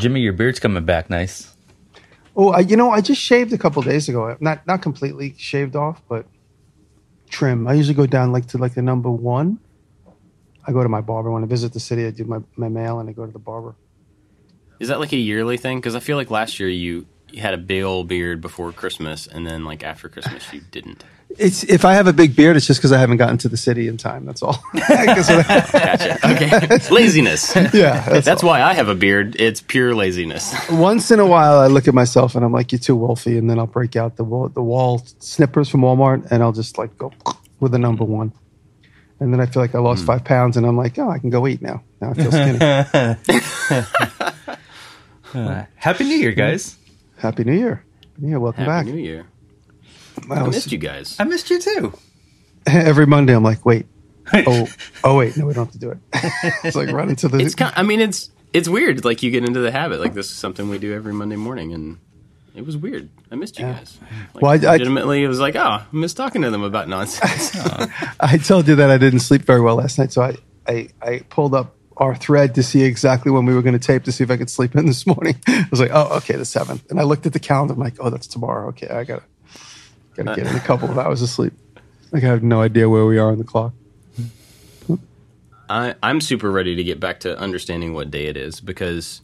Jimmy, your beard's coming back nice. Oh, I, you know, I just shaved a couple days ago. Not not completely shaved off, but trim. I usually go down like to like the number one. I go to my barber when I visit the city. I do my, my mail and I go to the barber. Is that like a yearly thing? Because I feel like last year you, you had a big old beard before Christmas, and then like after Christmas you didn't. It's if I have a big beard, it's just because I haven't gotten to the city in time. That's all. Gotcha. Okay. Laziness. yeah, that's, That's why I have a beard. It's pure laziness. Once in a while, I look at myself and I'm like, "You're too wolfy," and then I'll break out the Wahl, the Wahl snippers from Walmart, and I'll just like go with the number one. And then I feel like I lost five pounds, and I'm like, "Oh, I can go eat now. Now I feel skinny." Uh, Happy New Year, guys. Happy New Year! Yeah, welcome Happy back. New Year. Wow, I missed you guys. I missed you too. Every Monday, I'm like, "Wait, oh, oh, wait, no, we don't have to do it." it's like run into the. It's kind. I mean, it's it's weird. Like you get into the habit. Like this is something we do every Monday morning, and it was weird. I missed you Yeah. guys. Like, Well, I- I- legitimately, it was like, oh, I miss talking to them about nonsense. Oh. I told you that I didn't sleep very well last night, so I, I, I pulled up our thread to see exactly when we were going to tape to see if I could sleep in this morning. I was like, oh, okay, the seventh, and I looked at the calendar. I'm like, oh, that's tomorrow. Okay, I gotta gotta get in a couple of hours of sleep. Like I have no idea where we are on the clock. I, I'm super ready to get back to understanding what day it is because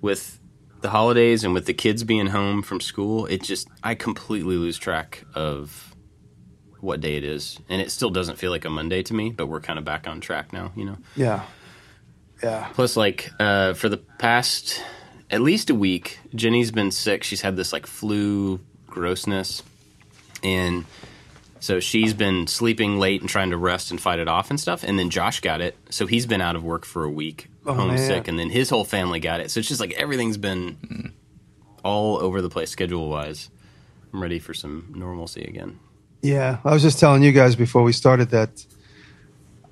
with the holidays and with the kids being home from school, it just I completely lose track of what day it is, and it still doesn't feel like a Monday to me. But we're kind of back on track now, you know. Yeah, yeah. Plus, like uh, for the past at least a week, Jenny's been sick. She's had this like flu grossness, and so she's been sleeping late and trying to rest and fight it off and stuff. And then Josh got it, so he's been out of work for a week, Oh, homesick, man. and then his whole family got it. So it's just like everything's been all over the place schedule wise. I'm ready for some normalcy again. Yeah, I was just telling you guys before we started that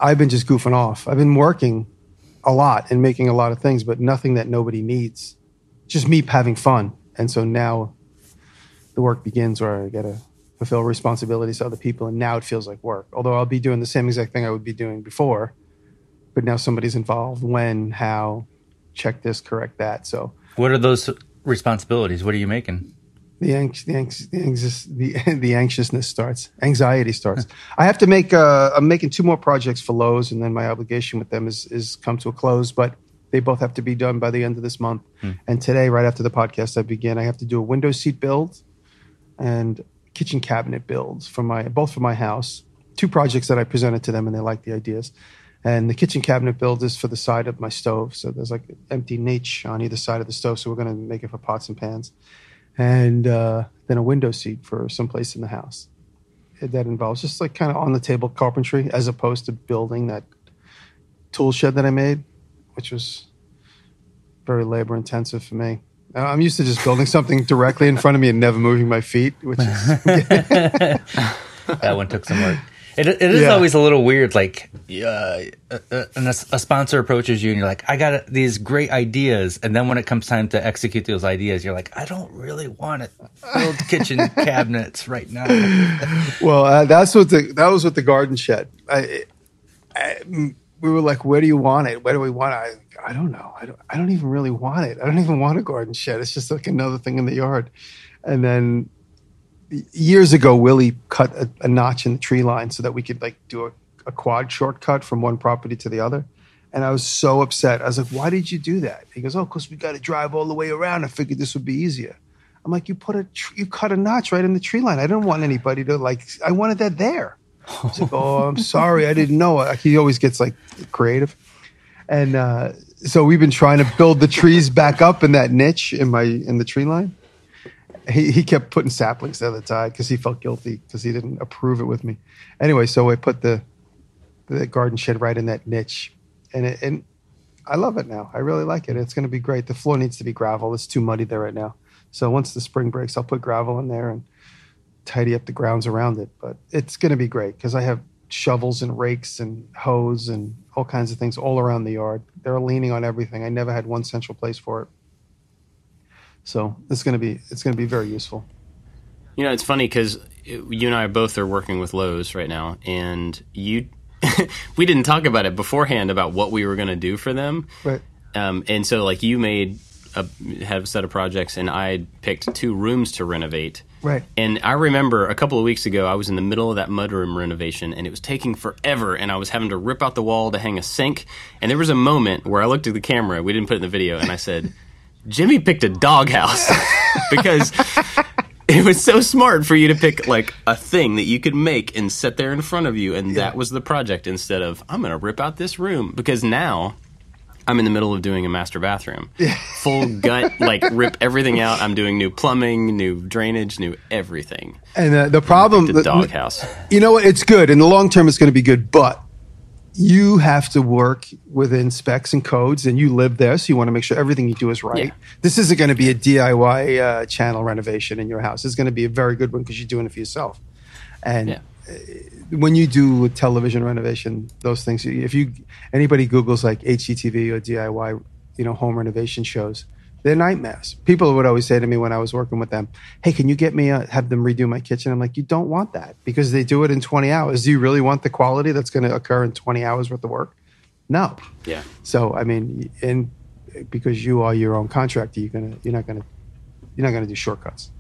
I've been just goofing off. I've been working a lot and making a lot of things, but nothing that nobody needs. Just me having fun. And so now the work begins where I got to fulfill responsibilities to other people. And now it feels like work. Although I'll be doing the same exact thing I would be doing before, but now somebody's involved. When, how, check this, correct that. So What are those responsibilities? What are you making? the anx- the, the, anxious- the, the anxiousness starts anxiety starts i have to make uh, i'm making two more projects for Lowe's, and then my obligation with them is is come to a close but they both have to be done by the end of this month and today right after the podcast i begin i have to do a window seat build and kitchen cabinet builds for my both for my house two projects that i presented to them and they liked the ideas and the kitchen cabinet build is for the side of my stove so there's like an empty niche on either side of the stove so we're going to make it for pots and pans and uh, then a window seat for someplace in the house. That involves just like kind of on the table carpentry as opposed to building that tool shed that I made, which was very labor intensive for me. Uh, I'm used to just building something directly in front of me and never moving my feet, which is That one took some work. It, it is Yeah. always a little weird. Like, uh, uh, uh, and a, a sponsor approaches you, and you're like, "I got these great ideas," and then when it comes time to execute those ideas, you're like, "I don't really want to build kitchen cabinets right now." well, uh, that's what the that was what the garden shed. I, I, we were like, "Where do you want it? Where do we want it?" I, I don't know. I don't. I don't even really want it. I don't even want a garden shed. It's just like another thing in the yard. And then years ago, Willie cut a, a notch in the tree line so that we could like do a, a quad shortcut from one property to the other. And I was so upset. I was like, "Why did you do that?" He goes, "Oh, because we got to drive all the way around. I figured this would be easier." I'm like, "You put a tr- you cut a notch right in the tree line. I didn't want anybody to like. I wanted that there." He's like, "Oh, I'm sorry. I didn't know." He always gets like creative, and uh, so we've been trying to build the trees back up in that niche in my in the tree line. He he kept putting saplings the other side because he felt guilty because he didn't approve it with me. Anyway, so I put the the garden shed right in that niche, and it, and I love it now. I really like it. It's going to be great. The floor needs to be gravel. It's too muddy there right now. So once the spring breaks, I'll put gravel in there and tidy up the grounds around it. But it's going to be great because I have shovels and rakes and hose and all kinds of things all around the yard. They're leaning on everything. I never had one central place for it. So it's going to be it's going to be very useful. You know, it's funny because you and I both are working with Lowe's right now, and you, we didn't talk about it beforehand about what we were going to do for them. But Um, and so, like, you made a, had a set of projects, and I picked two rooms to renovate. Right. And I remember a couple of weeks ago, I was in the middle of that mudroom renovation, and it was taking forever, and I was having to rip out the wall to hang a sink. And there was a moment where I looked at the camera, we didn't put it in the video, and I said, Jimmy picked a doghouse because it was so smart for you to pick like a thing that you could make and set there in front of you, and that was the project instead of I'm going to rip out this room because now. I'm in the middle of doing a master bathroom. Full gut, like rip everything out. I'm doing new plumbing, new drainage, new everything. And uh, the problem, The doghouse. you know what? It's good. In the long term, it's going to be good, but you have to work within specs and codes, and you live there, so you want to make sure everything you do is right. Yeah. This isn't going to be a DIY uh, channel renovation in your house. It's going to be a very good one because you're doing it for yourself. And Yeah. Uh, when you do a television renovation, those things, if you anybody Googles like HGTV or DIY, you know, home renovation shows, they're nightmares. People would always say to me when I was working with them, "Hey, can you get me a, have them redo my kitchen?" I'm like, "You don't want that because they do it in 20 hours. Do you really want the quality that's going to occur in 20 hours worth of work? No. Yeah. So I mean, and because you are your own contractor, you're gonna you're not gonna you're not gonna do shortcuts.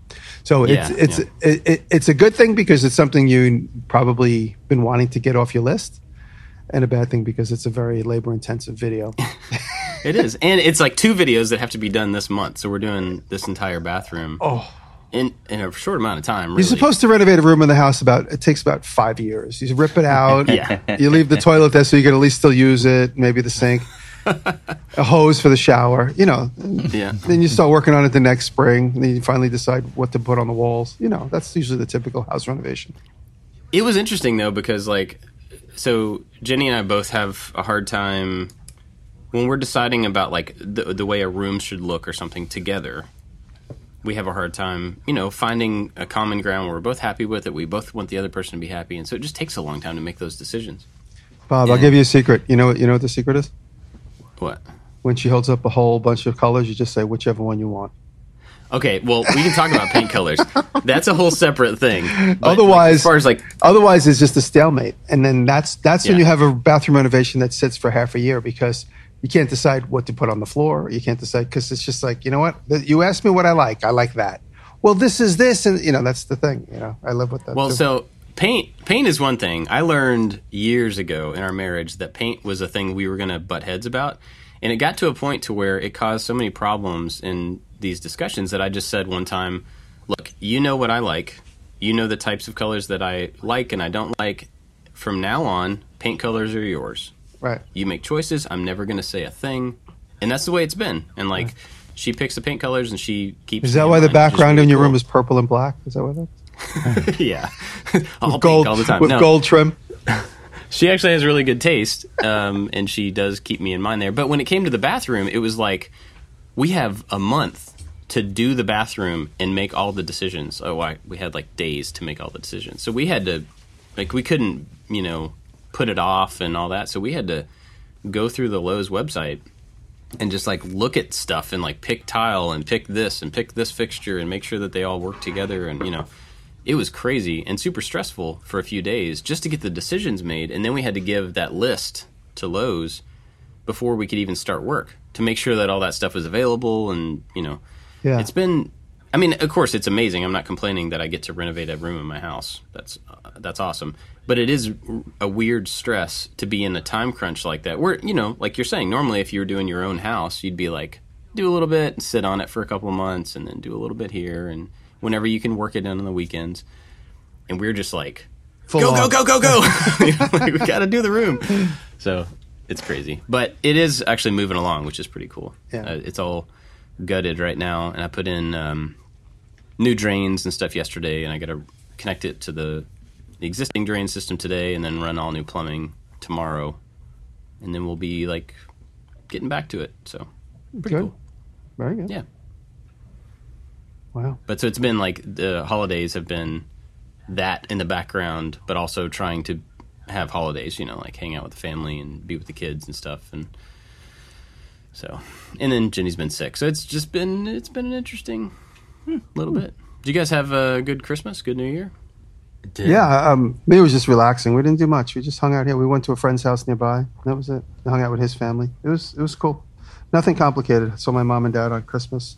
So it's Yeah, it's yeah. It, it, it's a good thing because it's something you probably been wanting to get off your list, and a bad thing because it's a very labor intensive video. It is. And it's like two videos that have to be done this month. So we're doing this entire bathroom oh, in, in a short amount of time. Really. you're supposed to renovate a room in the house about it takes about five years. You rip it out, Yeah. you leave the toilet there so you can at least still use it, maybe the sink, a hose for the shower, you know. Yeah. Then you start working on it the next spring. And then you finally decide what to put on the walls. You know, that's usually the typical house renovation. It was interesting though because like so Jenny and I both have a hard time when we're deciding about like the the way a room should look or something together. We have a hard time, you know, finding a common ground where we're both happy with it. We both want the other person to be happy, and so it just takes a long time to make those decisions. Bob, I'll give you a secret. You know what? You know what the secret is? What? When she holds up a whole bunch of colors, you just say whichever one you want. Okay, well, we can talk about paint colors. That's a whole separate thing. But, Otherwise- like, as far as like Otherwise, it's just a stalemate, and then that's that's when you have a bathroom renovation that sits for half a year because you can't decide what to put on the floor. You can't decide because it's just like you know what you asked me what I like. I like that. Well, this is this, and you know that's the thing. You know, I live with that. Well, too. so paint paint is one thing. I learned years ago in our marriage that paint was a thing we were going to butt heads about, and it got to a point to where it caused so many problems in these discussions that I just said one time, "Look, you know what I like. You know the types of colors that I like and I don't like. From now on, paint colors are yours. right. You make choices. I'm never going to say a thing." And that's the way it's been. And like she picks the paint colors and she keeps Is that why the mind, which is background in your room is purple and black? Is that why that? yeah. All Gold pink all the time. with No. gold trim. She actually has really good taste, um, and she does keep me in mind there. But when it came to the bathroom, it was like we have a month to do the bathroom and make all the decisions. Oh, I, we had like days to make all the decisions, so we had to like we couldn't you know put it off and all that. So we had to go through the Lowe's website and just like look at stuff and like pick tile and pick this and pick this fixture and make sure that they all work together and you know it was crazy and super stressful for a few days just to get the decisions made. And then we had to give that list to Lowe's before we could even start work to make sure that all that stuff was available and you know. Yeah. it's been I mean of course it's amazing. I'm not complaining that I get to renovate a room in my house. That's uh, that's awesome. But it is a weird stress to be in a time crunch like that where you know like you're saying normally if you were doing your own house you'd be like do a little bit and sit on it for a couple of months and then do a little bit here and whenever you can work it in on the weekends. And we're just like Full go, go go go go! You know, like, we gotta do the room. So it's crazy. But it is actually moving along which is pretty cool. Yeah. uh, it's all gutted right now and i put in um, new drains and stuff yesterday and i gotta connect it to the, the existing drain system today and then run all new plumbing tomorrow. And then we'll be like getting back to it. So pretty Good. cool. Very good. yeah Wow. but so it's been like the holidays have been that in the background, but also trying to have holidays, you know, like hang out with the family and be with the kids and stuff. And so, and then Jenny's been sick, so it's just been it's been an interesting little bit. Did you guys have a good Christmas, good New Year? Did- Yeah, um, me it was just relaxing. We didn't do much. We just hung out here. We went to a friend's house nearby. That was it. We hung out with his family. It was it was cool. Nothing complicated. I saw my mom and dad on Christmas.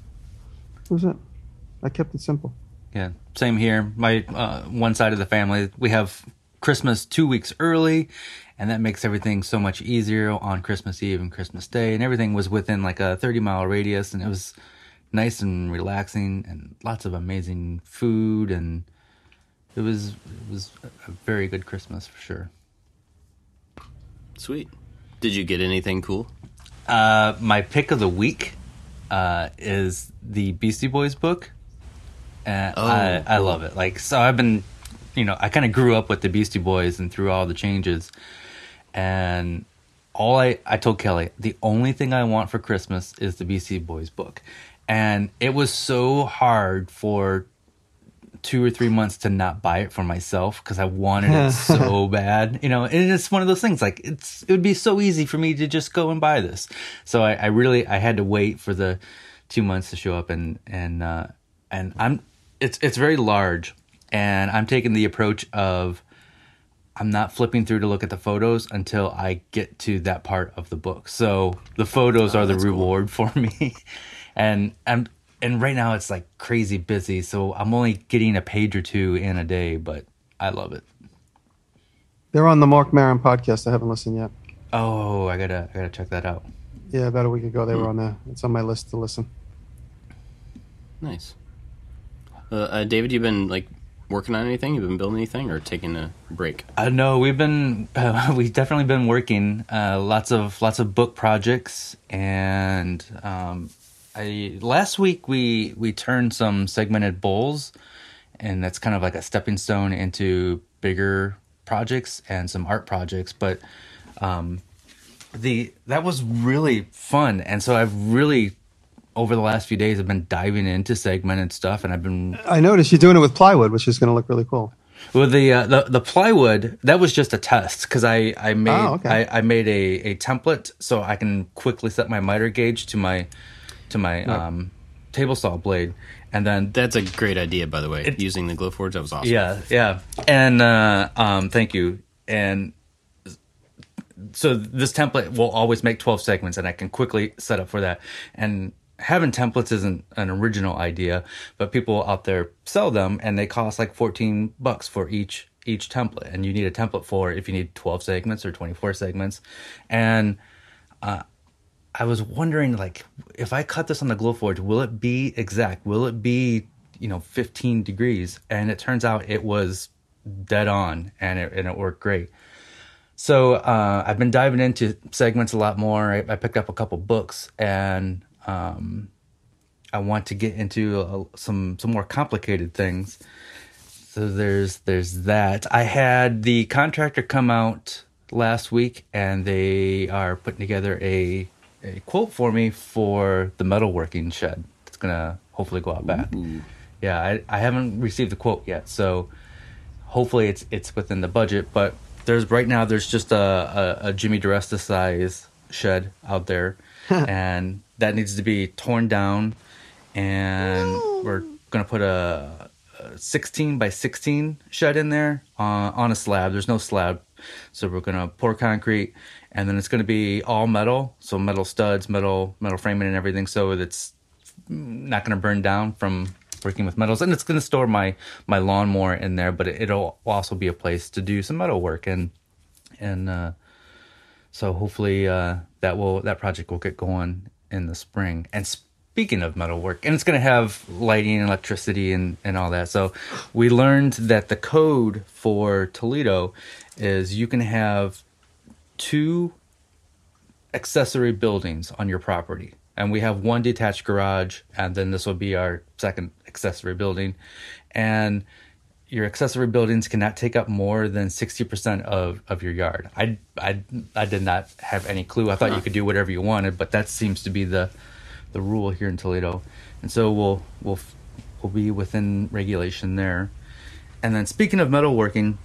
That was it. I kept it simple. Yeah, same here. My uh, one side of the family, we have Christmas two weeks early, and that makes everything so much easier on Christmas Eve and Christmas Day, and everything was within like a thirty mile radius, and it was nice and relaxing, and lots of amazing food, and it was it was a very good Christmas for sure. Sweet. Did you get anything cool? Uh, my pick of the week uh, is the Beastie Boys book. And Oh, I, I love it. Like, so I've been, you know, I kind of grew up with the Beastie Boys and through all the changes. And all I, I told Kelly, the only thing I want for Christmas is the Beastie Boys book. And it was so hard for two or three months to not buy it for myself because I wanted it so bad, you know. And it's one of those things like it's it would be so easy for me to just go and buy this. So I, I really I had to wait for the two months to show up and and uh, and I'm it's it's very large and I'm taking the approach of I'm not flipping through to look at the photos until I get to that part of the book. So the photos oh, are the that's cool. reward for me. and I'm and right now it's like crazy busy, so I'm only getting a page or two in a day, but I love it. They're on the Marc Maron podcast. I haven't listened yet. Oh, I gotta I gotta check that out. Yeah, about a week ago they were hmm. on there. It's on my list to listen. Nice. Uh, uh, David, you've been like working on anything? You've been building anything or taking a break? Uh, no, we've been uh, we've definitely been working uh, lots of lots of book projects, and um, I last week we we turned some segmented bowls, and that's kind of like a stepping stone into bigger projects and some art projects. But um, the that was really fun, and so I've really over the last few days I've been diving into segmented stuff, and I've been I noticed you're doing it with plywood, which is going to look really cool. well, the uh, the the plywood that was just a test because I I made Oh, okay. I, I made a, a template so I can quickly set my miter gauge to my to my um, table saw blade, and then That's a great idea, by the way. using the Glowforge, that was awesome. yeah yeah and uh, um, thank you and so this template will always make 12 segments and I can quickly set up for that and having templates isn't an original idea but people out there sell them and they cost like 14 bucks for each each template. And you need a template for if you need 12 segments or 24 segments. And uh, I was wondering like if I cut this on the Glowforge will it be exact? Will it be you know 15 degrees? And it turns out it was dead on and it, and it worked great. So uh, I've been diving into segments a lot more. I, I picked up a couple books, and um, I want to get into uh some some more complicated things. So there's there's that. I had the contractor come out last week, and they are putting together a a quote for me for the metalworking shed. It's gonna hopefully go out back. Yeah, I, I haven't received the quote yet, so hopefully it's it's within the budget. But there's right now there's just a, a, a Jimmy DiResta size shed out there, and that needs to be torn down, and we're gonna put a, a 16 by 16 shed in there uh, on a slab. There's no slab, so we're gonna pour concrete, and then it's gonna be all metal, so metal studs, metal metal framing, and everything, so it's not going to burn down from working with metals. And it's going to store my my lawnmower in there but it, will also be a place to do some metal work and and uh so hopefully uh that will that project will get going in the spring and speaking of metal work and it's going to have lighting and electricity and and all that so we learned that the code for toledo is you can have two accessory buildings on your property. And we have one detached garage, and then this will be our second accessory building. And your accessory buildings cannot take up more than 60% of, of your yard. I, I, I did not have any clue. I thought you could do whatever you wanted, but that seems to be the, the rule here in Toledo. And so we'll, we'll, we'll be within regulation there. And then speaking of metalworking,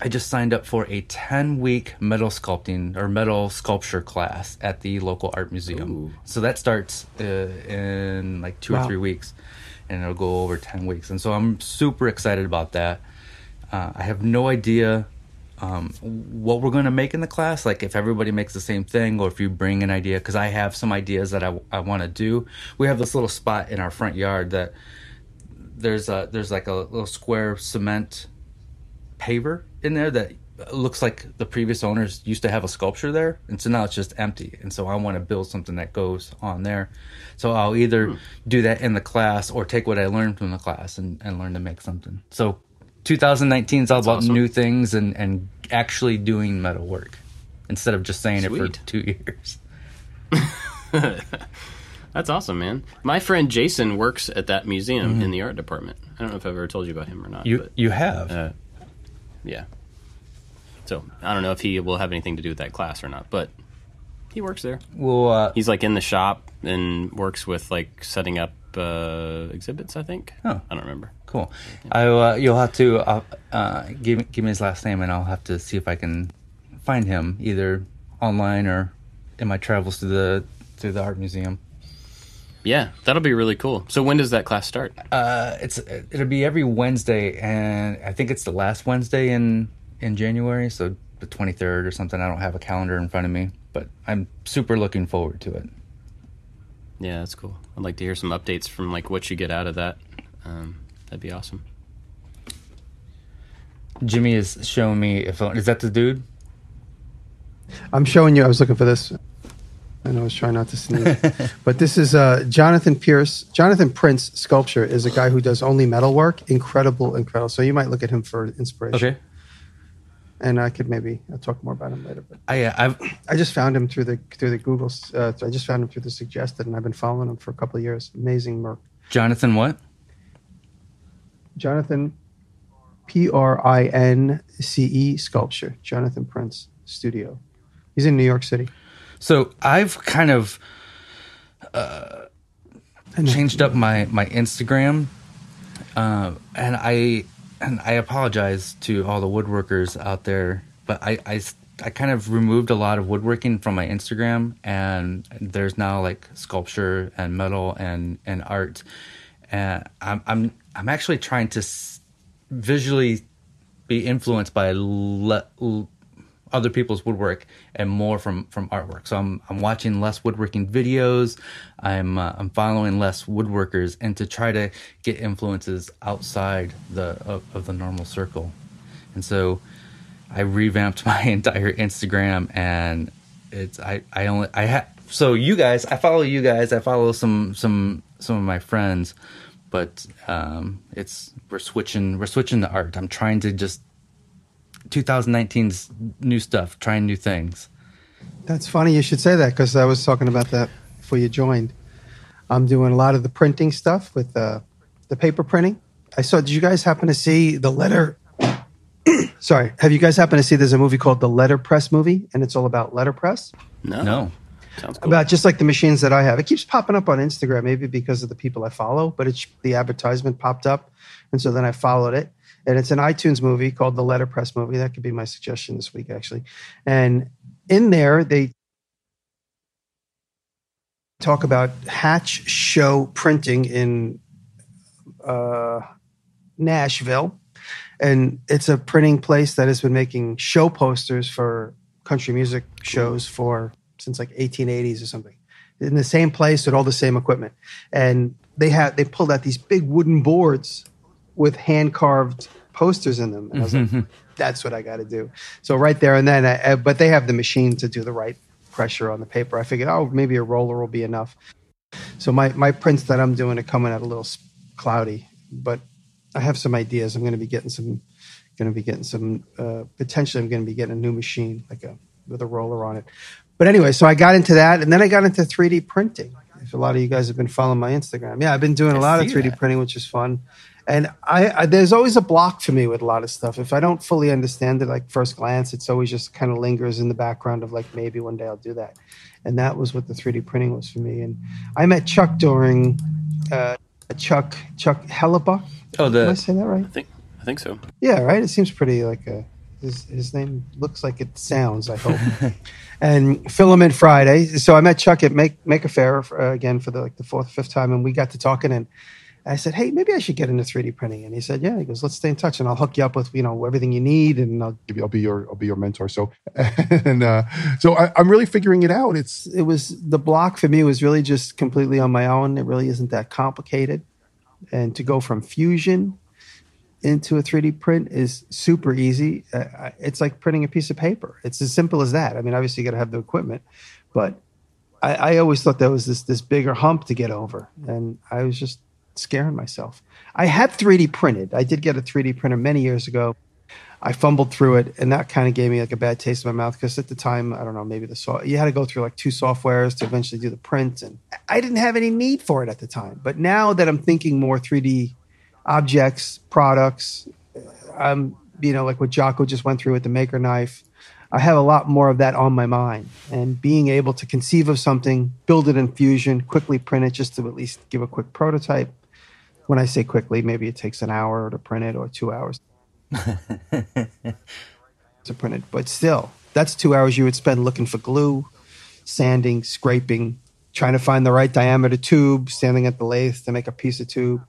I just signed up for a 10 week metal sculpting or metal sculpture class at the local art museum. Ooh. So that starts uh, in like two or three weeks and it'll go over 10 weeks. And so I'm super excited about that. Uh, I have no idea um, what we're going to make in the class. Like if everybody makes the same thing, or if you bring an idea, because I have some ideas that I, I want to do. We have this little spot in our front yard that there's a there's like a little square cement paver in there that looks like the previous owners used to have a sculpture there and so now it's just empty and so i want to build something that goes on there so i'll either Hmm. do that in the class or take what i learned from the class and, and learn to make something so 2019 is all about awesome. new things and, and actually doing metal work instead of just saying it for two years That's awesome, man. My friend Jason works at that museum in the art department. I don't know if I've ever told you about him or not. you but, you have uh, yeah. So I don't know if he will have anything to do with that class or not, but he works there. well uh, He's like in the shop and works with like setting up uh, exhibits. I think. Oh. I don't remember. Cool. I uh, you'll have to uh, uh, give me- give me his last name, and I'll have to see if I can find him either online or in my travels to the to the art museum. Yeah, that'll be really cool. So when does that class start? Uh, it's it'll be every Wednesday, and I think it's the last Wednesday in in January, so the twenty third or something. I don't have a calendar in front of me, but I'm super looking forward to it. Yeah, that's cool. I'd like to hear some updates from like what you get out of that. Um, that'd be awesome. Jimmy is showing me if is that the dude? I'm showing you. I was looking for this, and I was trying not to sneeze. but this is uh, Jonathan Pierce. Jonathan Prince Sculpture is a guy who does only metal work. Incredible, incredible. So you might look at him for inspiration. Okay. And I could maybe I'll talk more about him later. But I uh, I've I just found him through the through the Google. Uh, I just found him through the suggested, and I've been following him for a couple of years. Amazing work. Jonathan what? Jonathan, P R I N C E Sculpture. Jonathan Prince Studio. He's in New York City. So I've kind of And changed up my my Instagram, uh, and I and I apologize to all the woodworkers out there, but I, I, I kind of removed a lot of woodworking from my Instagram, and there's now like sculpture and metal and and art, and I'm I'm I'm actually trying to visually be influenced by le- other people's woodwork and more from from artwork. So I'm I'm watching less woodworking videos. I'm uh, I'm following less woodworkers and to try to get influences outside the of, of the normal circle. And so I revamped my entire Instagram and it's I I only I have so you guys I follow you guys I follow some some some of my friends but um it's we're switching we're switching to art i'm trying to just 2019's new stuff trying new things That's funny you should say that because I was talking about that before you joined. I'm doing a lot of the printing stuff with uh, the paper printing. I saw. Did you guys happen to see the letter? Sorry, have you guys happen to see? There's a movie called the Letterpress movie, and it's all about letterpress. No, no sounds cool. About just like the machines that I have. It keeps popping up on Instagram, maybe because of the people I follow, but it's the advertisement popped up, and so then I followed it. And it's an iTunes movie called the Letterpress movie. That could be my suggestion this week, actually. And in there, they talk about Hatch Show Printing in uh, Nashville. And it's a printing place that has been making show posters for country music shows for since like 1880s or something. In the same place with all the same equipment. And they had they pulled out these big wooden boards with hand carved posters in them. And I was like, that's what I got to do. So right there and then, I, uh, but they have the machine to do the right pressure on the paper. I figured, oh, maybe a roller will be enough. So my my prints that I'm doing are coming out a little cloudy, but I have some ideas. I'm going to be getting some, going to be getting some. Uh, potentially, I'm going to be getting a new machine like a with a roller on it. But anyway, so I got into that, and then I got into 3D printing. If a lot of you guys have been following my Instagram, yeah, I've been doing a I lot of 3D that. printing, which is fun. And I, I there's always a block for me with a lot of stuff. If I don't fully understand it, like first glance, it's always just kind of lingers in the background of like maybe one day I'll do that. And that was what the 3D printing was for me. And I met Chuck during uh, Chuck Chuck Hellebuyck. oh Did I say that right? I think I think so. Yeah, right. It seems pretty like a, his his name looks like it sounds. I hope. and Filament Friday. So I met Chuck at Make Maker Faire uh, again for the like the fourth fifth time, and we got to talking and I said, "Hey, maybe I should get into 3D printing." And he said, "Yeah." He goes, "Let's stay in touch, and I'll hook you up with you know everything you need, and I'll I'll be your I'll be your mentor. So and uh, so I, I'm really figuring it out. It's it was the block for me was really just completely on my own. It really isn't that complicated. And to go from Fusion into a 3D print is super easy. Uh, it's like printing a piece of paper. It's as simple as that. I mean, obviously you got to have the equipment, but I, I always thought that was this this bigger hump to get over, and I was just scaring myself. I had 3D printed. I did get a 3D printer many years ago. I fumbled through it, and that kind of gave me like a bad taste in my mouth because at the time, I don't know, maybe the so you had to go through like two softwares to eventually do the print, and I didn't have any need for it at the time. But now that I'm thinking more 3D objects, products, I'm you know like what Jocko just went through with the Maker Knife. I have a lot more of that on my mind, and being able to conceive of something, build it in Fusion, quickly print it, just to at least give a quick prototype. When I say quickly, maybe it takes an hour to print it or two hours to print it. But still, that's two hours you would spend looking for glue, sanding, scraping, trying to find the right diameter tube, standing at the lathe to make a piece of tube.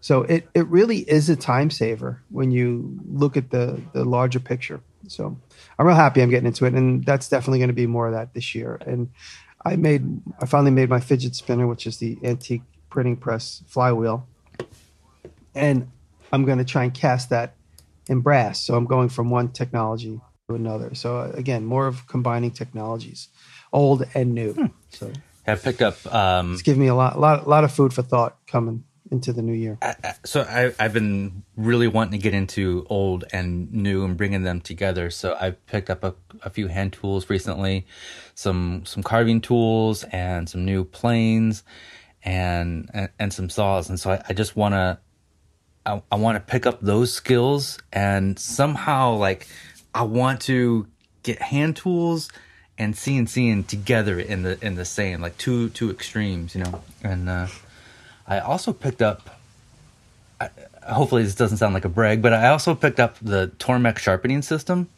So it, it really is a time saver when you look at the, the larger picture. So I'm real happy I'm getting into it. And that's definitely going to be more of that this year. And I made, I finally made my fidget spinner, which is the antique printing press flywheel. And I'm going to try and cast that in brass. So I'm going from one technology to another. So uh, again, more of combining technologies, old and new. So Have picked up. Um, it's giving me a lot, lot, lot of food for thought coming into the new year. so I, I've been really wanting to get into old and new and bringing them together. So I've picked up a, a few hand tools recently, some some carving tools and some new planes, and and, and some saws. And so I, I just want to I, I want to pick up those skills and somehow like I want to get hand tools and CNCing together in the in the same like two two extremes, you know. And uh, I also picked up. I, hopefully, this doesn't sound like a brag, but I also picked up the Tormek sharpening system,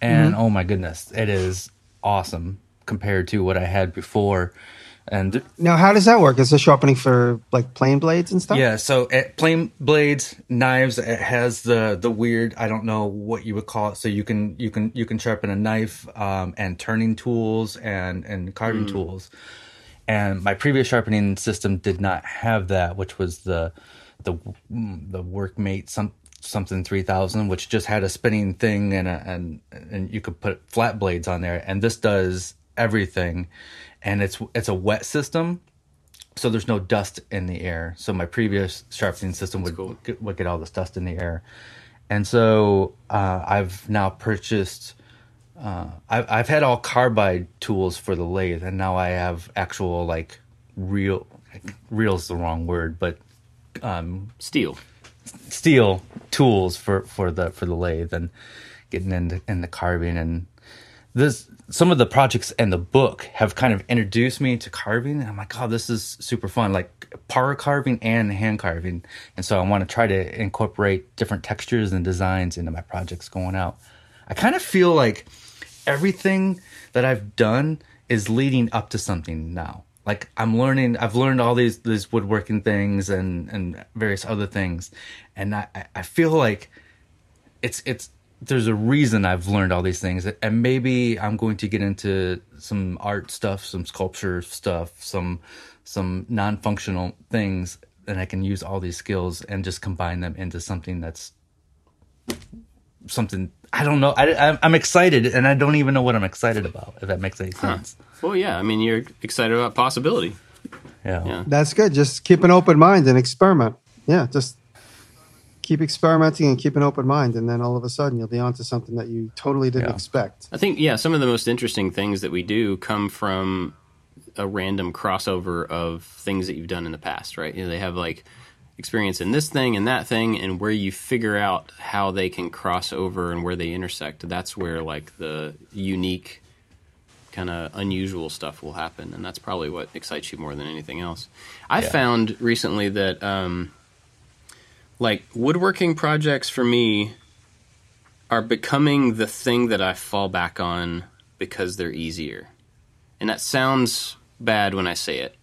and oh my goodness, it is awesome compared to what I had before. And Now, how does that work? Is it sharpening for like plane blades and stuff? yeah, so it, plain blades, knives. It has the the weird. I don't know what you would call it. So you can you can you can sharpen a knife um, and turning tools and and carving tools. And my previous sharpening system did not have that, which was the the the Workmate some something three thousand, which just had a spinning thing and a, and and you could put flat blades on there. And this does everything, and it's it's a wet system so there's no dust in the air. So my previous sharpening system would get, would get all this dust in the air, and so uh, I've now purchased. Uh, I've I've had all carbide tools for the lathe, and now I have actual like real. real is the wrong word, but Steel. steel tools for for the for the lathe and getting into in the carving and this some of the projects and the book have kind of introduced me to carving and I'm like oh this is super fun like power carving and hand carving. And so I want to try to incorporate different textures and designs into my projects going out. I kind of feel like everything that I've done is leading up to something now. Like I'm learning, I've learned all these these woodworking things and and various other things, and I I- feel like it's it's there's a reason I've learned all these things, and maybe I'm going to get into some art stuff, some sculpture stuff, some some non-functional things, and I can use all these skills and just combine them into something that's something I don't know. I, I'm- I'm excited, and I don't even know what I'm excited about. If that makes any sense. Well, yeah. I mean, you're excited about possibility. Yeah. Yeah. That's good. Just keep an open mind and experiment. Yeah, just keep experimenting and keep an open mind, and then all of a sudden you'll be onto something that you totally didn't Yeah. expect. I think yeah, some of the most interesting things that we do come from a random crossover of things that you've done in the past, right? You know, they have like experience in this thing and that thing, and where you figure out how they can cross over and where they intersect. That's where like the unique, kind of unusual stuff will happen, and that's probably what excites you more than anything else. I Yeah. found recently that um, like woodworking projects for me are becoming the thing that I fall back on because they're easier. And that sounds bad when I say it.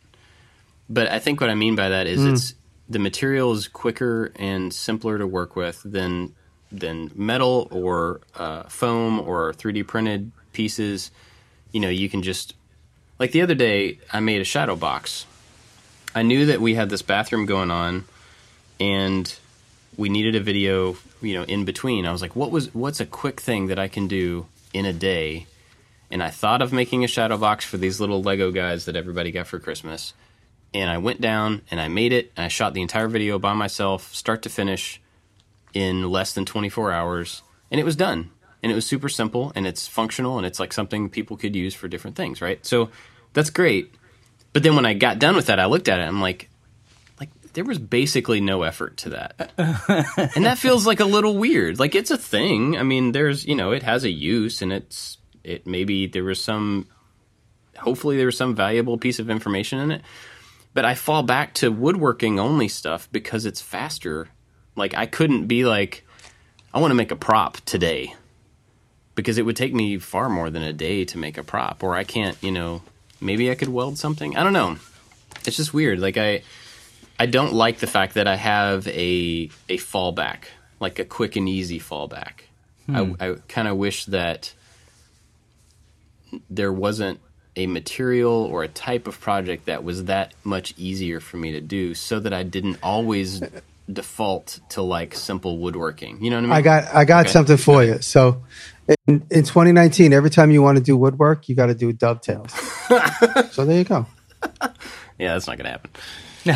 But I think what I mean by that is it's the material is quicker and simpler to work with than than metal or uh, foam or 3D printed pieces. You know, you can just like the other day, I made a shadow box. I knew that we had this bathroom going on, and we needed a video, you know, in between. I was like, what was what's a quick thing that I can do in a day? And I thought of making a shadow box for these little Lego guys that everybody got for Christmas. And I went down and I made it and I shot the entire video by myself, start to finish, in less than 24 hours. And it was done. And it was super simple and it's functional and it's like something people could use for different things, right? So that's great. But then when I got done with that, I looked at it. I'm like, like there was basically no effort to that, and that feels like a little weird. Like it's a thing. I mean, there's you know, it has a use, and it's it maybe there was some, hopefully there was some valuable piece of information in it. But I fall back to woodworking only stuff because it's faster. Like I couldn't be like, I want to make a prop today because it would take me far more than a day to make a prop, or I can't, you know, maybe I could weld something. I don't know. It's just weird. Like I I don't like the fact that I have a a fallback, like a quick and easy fallback. I, hmm. I kind of wish that there wasn't a material or a type of project that was that much easier for me to do, so that I didn't always default to like simple woodworking. You know what I mean? I got I got Okay. something for you. So in, in 2019, every time you want to do woodwork, you got to do dovetails. so there you go. yeah, that's not gonna happen.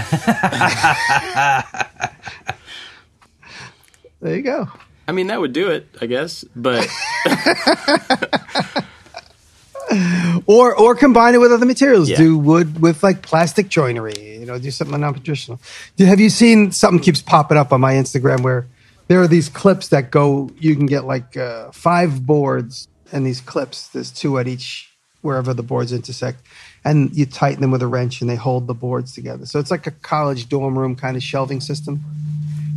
There you go. I mean, that would do it, I guess. But Or or combine it with other materials. Yeah. Do wood with like plastic joinery. You know, do something non-traditional. Do- Have you seen something keeps popping up on my Instagram where there are these clips that go? You can get like uh, five boards and these clips. There's two at each wherever the boards intersect, and you tighten them with a wrench and they hold the boards together. So it's like a college dorm room kind of shelving system.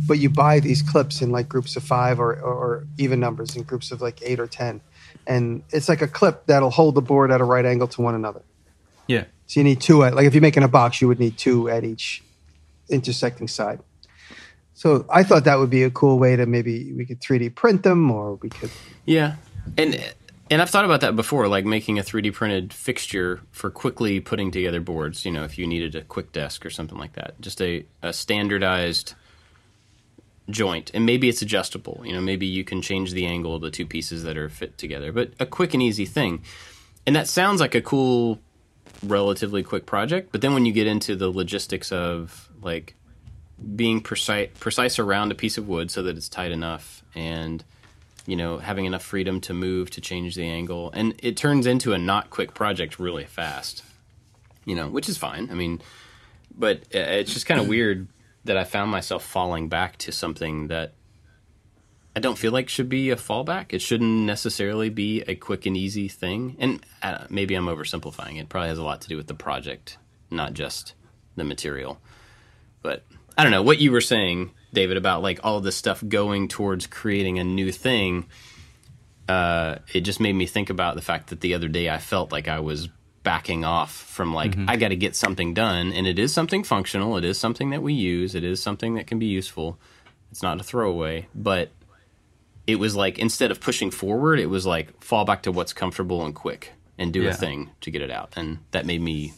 But you buy these clips in like groups of five or, or even numbers in groups of like eight or ten, and it's like a clip that'll hold the board at a right angle to one another. Yeah. So you need two at like if you're making a box, you would need two at each intersecting side. So I thought that would be a cool way to maybe we could 3D print them or we could Yeah, and and I've thought about that before, like making a 3D printed fixture for quickly putting together boards. You know, if you needed a quick desk or something like that, just a, a standardized joint, and maybe it's adjustable. You know, maybe you can change the angle of the two pieces that are fit together, but a quick and easy thing. And that sounds like a cool, relatively quick project. But then when you get into the logistics of like being precise precise around a piece of wood so that it's tight enough and you know having enough freedom to move to change the angle. And it turns into a not quick project really fast you know which is fine. I mean but uh, it's just kind of weird that i found myself falling back to something that i don't feel like should be a fallback. It shouldn't necessarily be a quick and easy thing. And uh, maybe i'm oversimplifying. It probably has a lot to do with the project not just the material. But I don't know what you were saying, David, about like all this stuff going towards creating a new thing. Uh, it just made me think about the fact that the other day I felt like I was backing off from like I got to get something done, and it is something functional. It is something that we use. It is something that can be useful. It's not a throwaway, but it was like instead of pushing forward, it was like fall back to what's comfortable and quick and do Yeah. a thing to get it out, and that made me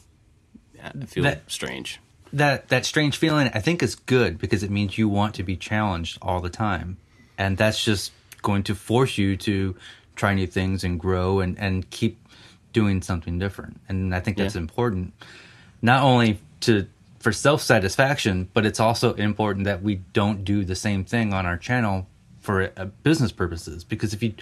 uh, feel That- strange. That that strange feeling I think is good because it means you want to be challenged all the time, and that's just going to force you to try new things and grow and and keep doing something different. And I think that's Yeah. important, not only to for self satisfaction, but it's also important that we don't do the same thing on our channel for uh, business purposes because if you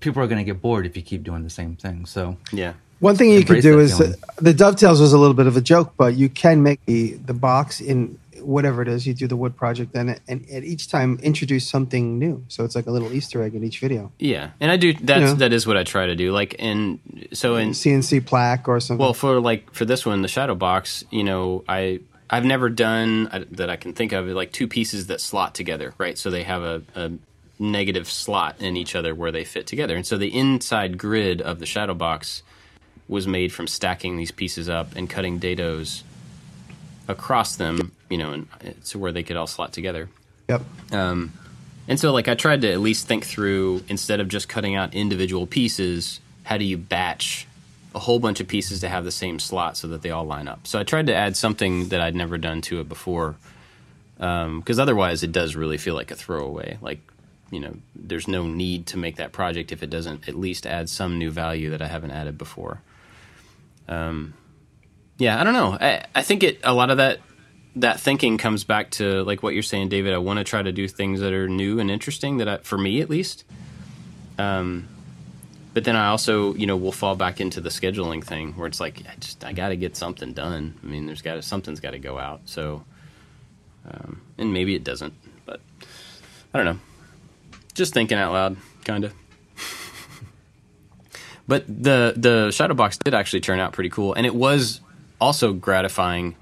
people are going to get bored if you keep doing the same thing. So Yeah. One thing you could do is feeling. uh, the dovetails was a little bit of a joke, but you can make the, the box in whatever it is you do the wood project and and at each time introduce something new. So it's like a little Easter egg in each video. Yeah, and I do. That's Yeah. that is what I try to do. Like, in so in CNC plaque or something. well for like for this one, the shadow box. You know, I I've never done uh, that I can think of like two pieces that slot together, right? So they have a, a negative slot in each other where they fit together, and so the inside grid of the shadow box was made from stacking these pieces up and cutting dados across them, you know, and to where they could all slot together. Yep. Um, and so, like, I tried to at least think through instead of just cutting out individual pieces, how do you batch a whole bunch of pieces to have the same slot so that they all line up? So I tried to add something that I'd never done to it before, because otherwise it does really feel like a throwaway. Like, you know, there's no need to make that project if it doesn't at least add some new value that I haven't added before. Um, yeah, I don't know. I, I think it a lot of that that thinking comes back to like what you're saying, David. I want to try to do things that are new and interesting that I, for me at least. Um, but then I also, you know, will fall back into the scheduling thing where it's like I just I got to get something done. I mean, there's got to something's got to go out. So, um, and maybe it doesn't, but I don't know. Just thinking out loud, kind of. But the the shadow box did actually turn out pretty cool, and it was also gratifying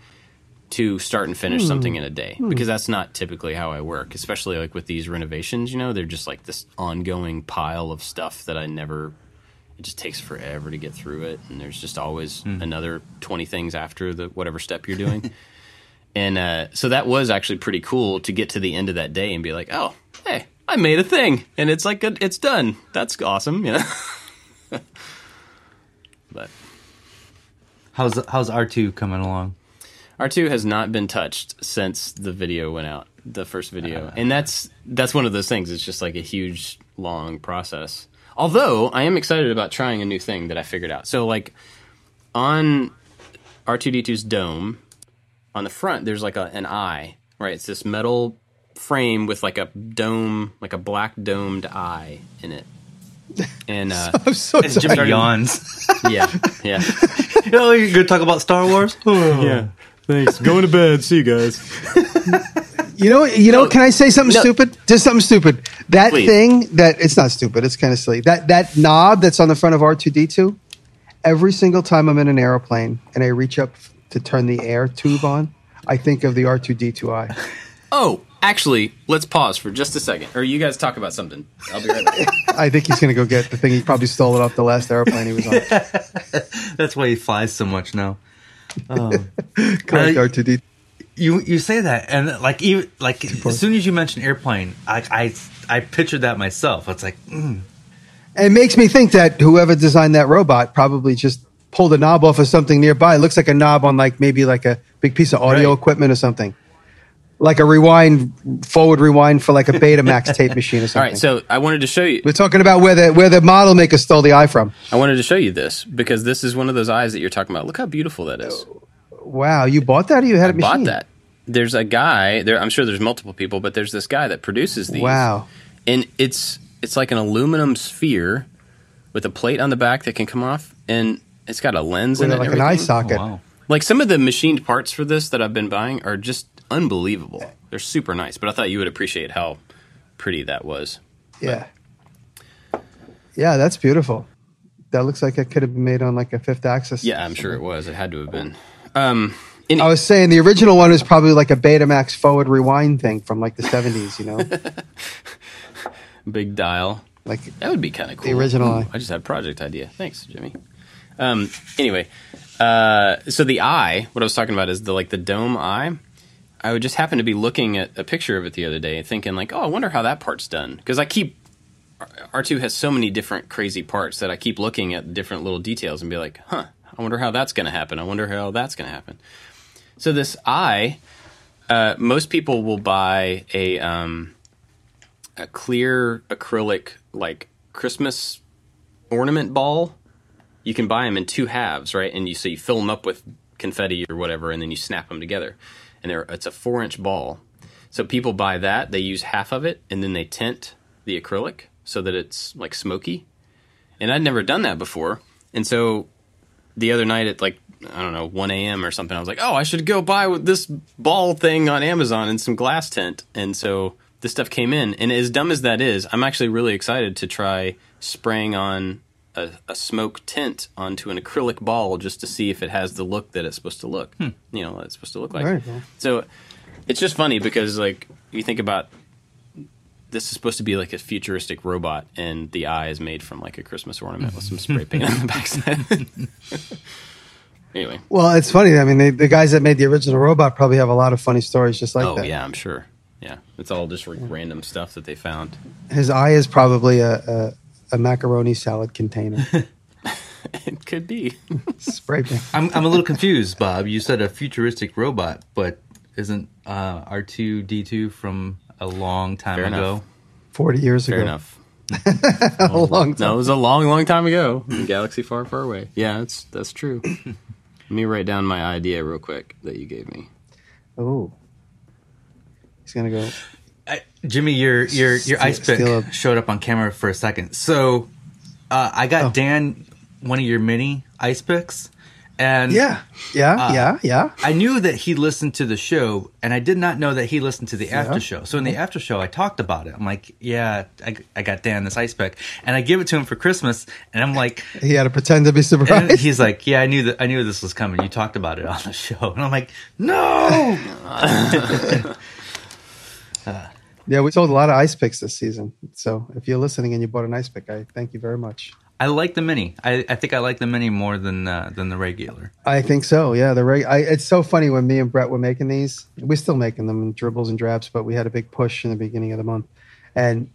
to start and finish hmm. something in a day hmm. because that's not typically how I work, especially like with these renovations. You know, they're just like this ongoing pile of stuff that I never. It just takes forever to get through it, and there's just always hmm. another twenty things after the whatever step you're doing. and uh, so that was actually pretty cool to get to the end of that day and be like, "Oh, hey, I made a thing, and it's like a, it's done. That's awesome." You know. but How's how's R two coming along? R2 has not been touched since the video went out, the first video. Ah. and that's that's one of those things. It's just like a huge long process. Although I am excited about trying a new thing that I figured out. So like on R2D2's dome, on the front there's like a, an eye, right? It's this metal frame with like a dome, like a black domed eye in it. And uh, I'm so It's Jimmy sorry. yawns. yeah, yeah. oh, you gonna talk about Star Wars? Yeah. Thanks. Going to bed. See you guys. You know, you know. Can I say something No. stupid? Just something stupid. That Please. thing that it's not stupid. It's kind of silly. That that knob that's on the front of R two D two. Every single time I'm in an aeroplane and I reach up to turn the air tube on, I think of the R two D two eye. Oh, actually, let's pause for just a second. Or you guys talk about something. I'll be right back. I think he's going to go get the thing. He probably stole it off the last airplane he was on. That's why he flies so much now. Correct, Uh, R two D. You you say that, and like even like as soon as you mention airplane, I I I pictured that myself. It's like mm, It makes me think that whoever designed that robot probably just pulled a knob off of something nearby. It looks like a knob on like maybe like a big piece of audio Right. equipment or something. Like a rewind, forward rewind for like a Betamax tape machine or All something. right, so I wanted to show you. We're talking about where the where the model maker stole the eye from. I wanted to show you this because this is one of those eyes that you're talking about. Look how beautiful that is. Wow, you bought that or you had a I bought that. There's a guy there. I'm sure there's multiple people, but there's this guy that produces these. Wow. and it's it's like an aluminum sphere with a plate on the back that can come off, and it's got a lens in it. like and an eye everything. socket. Oh, wow. Like some of the machined parts for this that I've been buying are just unbelievable. They're super nice, but I thought you would appreciate how pretty that was. Yeah. Yeah, that's beautiful. That looks like it could have been made on like a fifth axis. Yeah, I'm sure it was. It had to have been. Um, I was saying the original one was probably like a Betamax forward rewind thing from like the 70s, you know? big dial. like That would be kind of cool. The original Ooh. I just had a project idea. Thanks, Jimmy. Um, anyway, uh, so the eye, what I was talking about is the like the dome eye. I would just happen to be looking at a picture of it the other day, thinking like, oh, I wonder how that part's done because I keep R two has so many different crazy parts that I keep looking at different little details and be like, huh, I wonder how that's going to happen. I wonder how that's going to happen. So this eye, uh, most people will buy a um, a clear acrylic like Christmas ornament ball. You can buy them in two halves, right? And you so you fill them up with confetti or whatever, and then you snap them together. And it's a four inch ball. So people buy that. They use half of it, and then they tint the acrylic so that it's like smoky. And I'd never done that before. And so the other night at like I don't know 1 a.m. or something, I was like, oh, I should go buy this ball thing on Amazon and some glass tint. And so this stuff came in, and as dumb as that is, I'm actually really excited to try spraying on a, a smoke tint onto an acrylic ball just to see if it has the look that it's supposed to look. Hmm. You know, what it's supposed to look like. Very cool. So it's just funny because like you think about this is supposed to be like a futuristic robot, and the eye is made from like a Christmas ornament with some spray paint on the backside. Anyway. Well, it's funny. I mean, they, the guys that made the original robot probably have a lot of funny stories just like oh that. yeah, I'm sure. Yeah, it's all just like random stuff that they found. His eye is probably a, a, a macaroni salad container. It could be. Spray paint. I'm I'm a little confused, Bob. You said a futuristic robot, but isn't uh, R2D2 from a long time Fair ago? enough. 40 years Fair ago. enough. A long time. No, it was a long, long time ago. In galaxy far, far away. Yeah, that's that's true. Let me write down my idea real quick that you gave me. Oh. He's going to go. I, Jimmy, your your your ice pick a- showed up on camera for a second. So uh, I got Oh. Dan one of your mini ice picks, and Yeah. Yeah. Uh, yeah. Yeah. I knew that he listened to the show, and I did not know that he listened to the after Yeah. show. So in the after show, I talked about it. I'm like, "Yeah, I, I got Dan this ice pick," and I give it to him for Christmas, and I'm like, He had to pretend to be surprised. he's like, "Yeah, I knew that. I knew this was coming. You talked about it on the show," and I'm like, "No." yeah. We sold a lot of ice picks this season. So if you're listening and you bought an ice pick, I thank you very much. I like the mini. I, I think I like the mini more than uh, than the regular. I think so. Yeah, the reg- I, it's so funny when me and Brett were making these. We're still making them in dribbles and drabs, but we had a big push in the beginning of the month, and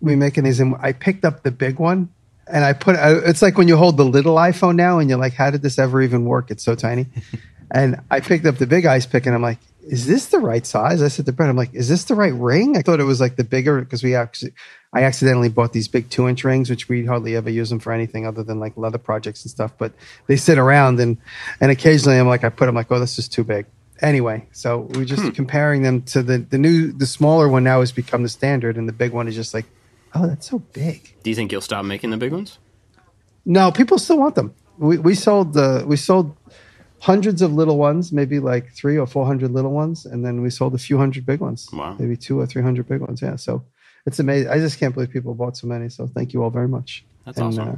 we making these. And I picked up the big one, and I put. I, it's like when you hold the little iPhone now, and you're like, "How did this ever even work? It's so tiny." and I picked up the big ice pick, and I'm like, "Is this the right size?" I said to Brett, "I'm like, is this the right ring?" I thought it was like the bigger because we actually. I accidentally bought these big two inch rings, which we hardly ever use them for anything other than like leather projects and stuff. But they sit around and and occasionally I'm like I put them like oh this is too big. Anyway, so we're just hmm. comparing them to the the new the smaller one now has become the standard, and the big one is just like oh that's so big. Do you think you'll stop making the big ones? No, people still want them. We we sold the we sold hundreds of little ones, maybe like three or four hundred little ones, and then we sold a few hundred big ones. Wow. maybe two or three hundred big ones. Yeah, so it's amazing. I just can't believe people bought so many. So thank you all very much. That's awesome. uh,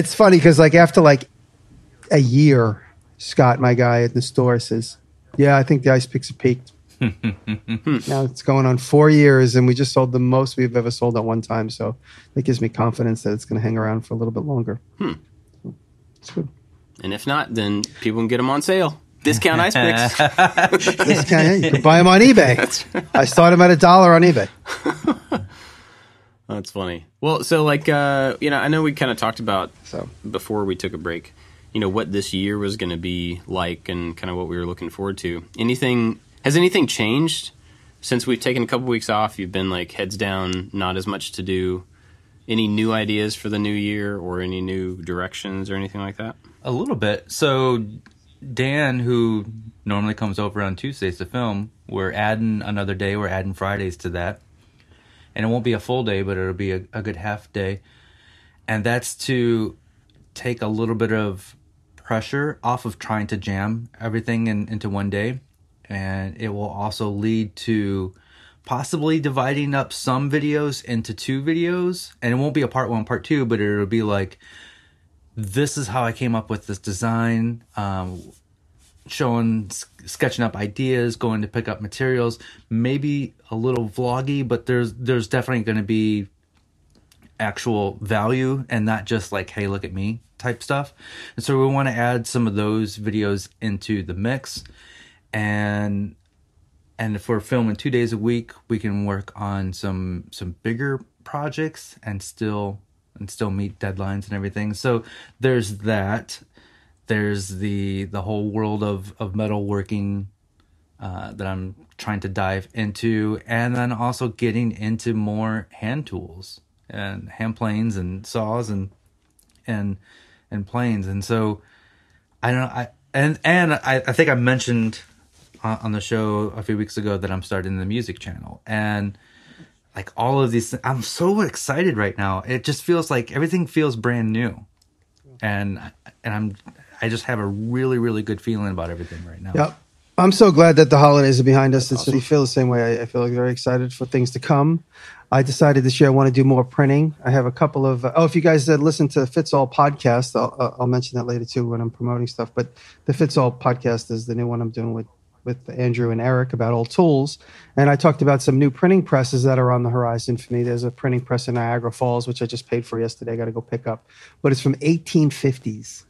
it's funny because like after like a year, Scott, my guy at the store, says, "Yeah, I think the ice picks have peaked." now it's going on four years, and we just sold the most we've ever sold at one time. So that gives me confidence that it's going to hang around for a little bit longer. Hmm, It's good. And if not, then people can get them on sale. Discount ice picks. This guy, you can buy them on eBay. I saw them at a dollar on eBay. That's funny. Well, so like uh, you know, I know we kind of talked about So before we took a break, you know, what this year was going to be like and kind of what we were looking forward to. Anything has anything changed since we've taken a couple weeks off? You've been like heads down, not as much to do. Any new ideas for the new year or any new directions or anything like that? A little bit. So Dan, who normally comes over on Tuesdays to film, we're adding another day. We're adding Fridays to that, and it won't be a full day, but it'll be a, a good half day. And that's to take a little bit of pressure off of trying to jam everything in, into one day, and it will also lead to possibly dividing up some videos into two videos and it won't be a part one part two but it'll be like this is how I came up with this design, um, showing, sketching up ideas, going to pick up materials, maybe a little vloggy, but there's there's definitely going to be actual value and not just like hey look at me type stuff. And so we want to add some of those videos into the mix. And and if we're filming two days a week we can work on some some bigger projects and still and still meet deadlines and everything. So there's that. There's the the whole world of of metalworking uh, that i'm trying to dive into and then also getting into more hand tools and hand planes and saws and and and planes. And so i don't i and and i, I think i mentioned on on the show a few weeks ago that I'm starting the music channel. And like all of these I'm so excited right now. It just feels like everything feels brand new. And and I'm I just have a really really good feeling about everything right now. Yep. I'm so glad that the holidays are behind us. It's, I feel the same way. I, I feel like very excited for things to come. I decided this year I want to do more printing. I have a couple of. oh, if you guys uh, listen to the Fits All podcast, I'll, uh, I'll mention that later too when I'm promoting stuff. But the Fits All podcast is the new one I'm doing with with Andrew and Eric about old tools. And I talked about some new printing presses that are on the horizon for me. There's a printing press in Niagara Falls, which I just paid for yesterday. I got to go pick up, but it's from 1850s.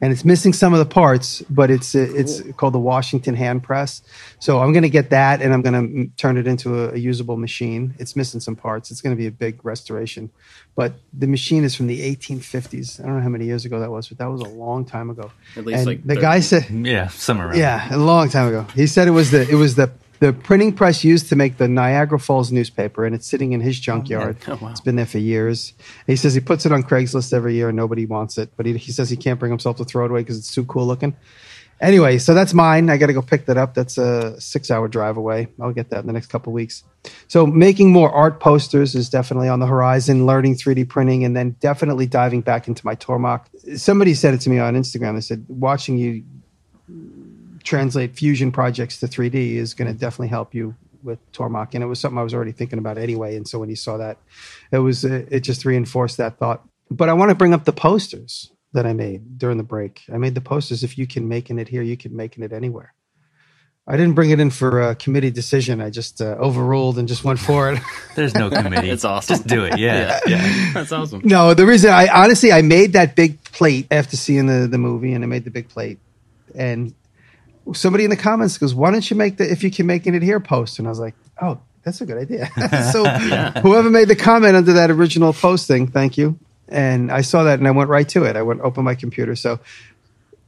And it's missing some of the parts, but it's uh, it's called the Washington hand press. So I'm going to get that, and I'm going to mm, turn it into a, a usable machine. It's missing some parts. It's going to be a big restoration, but the machine is from the 1850s. I don't know how many years ago that was, but that was a long time ago. At least and like the 30. guy said, Yeah, somewhere around. yeah, a long time ago. He said it was the it was the the printing press used to make the Niagara Falls newspaper, and it's sitting in his oh, junkyard. Oh, wow. It's been there for years. He says he puts it on Craigslist every year, and nobody wants it. But he, he says he can't bring himself to throw it away because it's too cool looking. Anyway, so that's mine. I got to go pick that up. That's a six-hour drive away. I'll get that in the next couple of weeks. So making more art posters is definitely on the horizon. Learning 3D printing, and then definitely diving back into my Tormach. Somebody said it to me on Instagram. They said watching you translate fusion projects to 3D is going to definitely help you with Tormach. And it was something I was already thinking about anyway. And so when you saw that, it was uh, it just reinforced that thought. But I want to bring up the posters that I made during the break. I made the posters. If you can making it here, you can making it anywhere. I didn't bring it in for a committee decision. I just uh, overruled and just went for it. There's no committee. It's awesome. Just do it. Yeah. yeah. That's awesome. no, the reason I honestly I made that big plate after seeing the the movie, and I made the big plate, and somebody in the comments goes, "Why don't you make the if you can making it here post?" And I was like, "Oh, that's a good idea." so whoever made the comment under that original posting, thank you. And I saw that and I went right to it. I went open my computer. So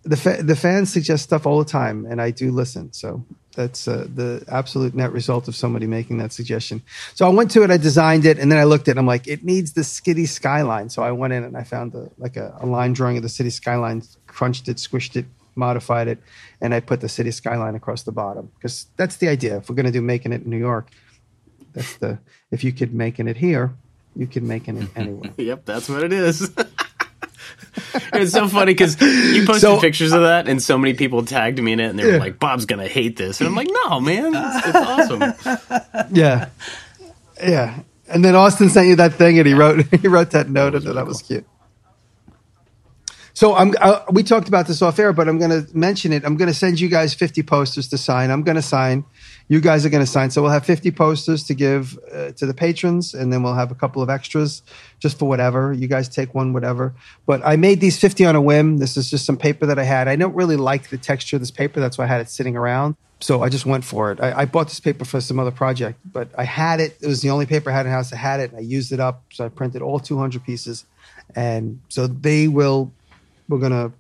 the fa- the fans suggest stuff all the time, and I do listen. So that's uh, the absolute net result of somebody making that suggestion. So I went to it, I designed it, and then I looked at it. I'm like, it needs the city skyline. So I went in and I found the, like a, a line drawing of the city skyline, crunched it, squished it, modified it, and I put the city skyline across the bottom because that's the idea. If we're going to do making it in New York, that's the if you could making it here, you can making it anywhere. Yep, that's what it is. it's so funny because you posted So- pictures of that, and so many people tagged me in it, and they were Yeah. like, "Bob's gonna hate this," and I'm like, "No, man, it's, it's awesome." yeah, yeah. And then Austin sent you that thing, and he wrote he wrote that note, and that was cute. So I'm uh, we talked about this off air, but I'm going to mention it. I'm going to send you guys 50 posters to sign. I'm going to sign. You guys are going to sign. So we'll have 50 posters to give uh, to the patrons, and then we'll have a couple of extras just for whatever. You guys take one, whatever. But I made these 50 on a whim. This is just some paper that I had. I don't really like the texture of this paper. That's why I had it sitting around. So I just went for it. I, I bought this paper for some other project, but I had it. It was the only paper I had in house. I had it, and I used it up. So I printed all 200 pieces, and so they will. We're gonna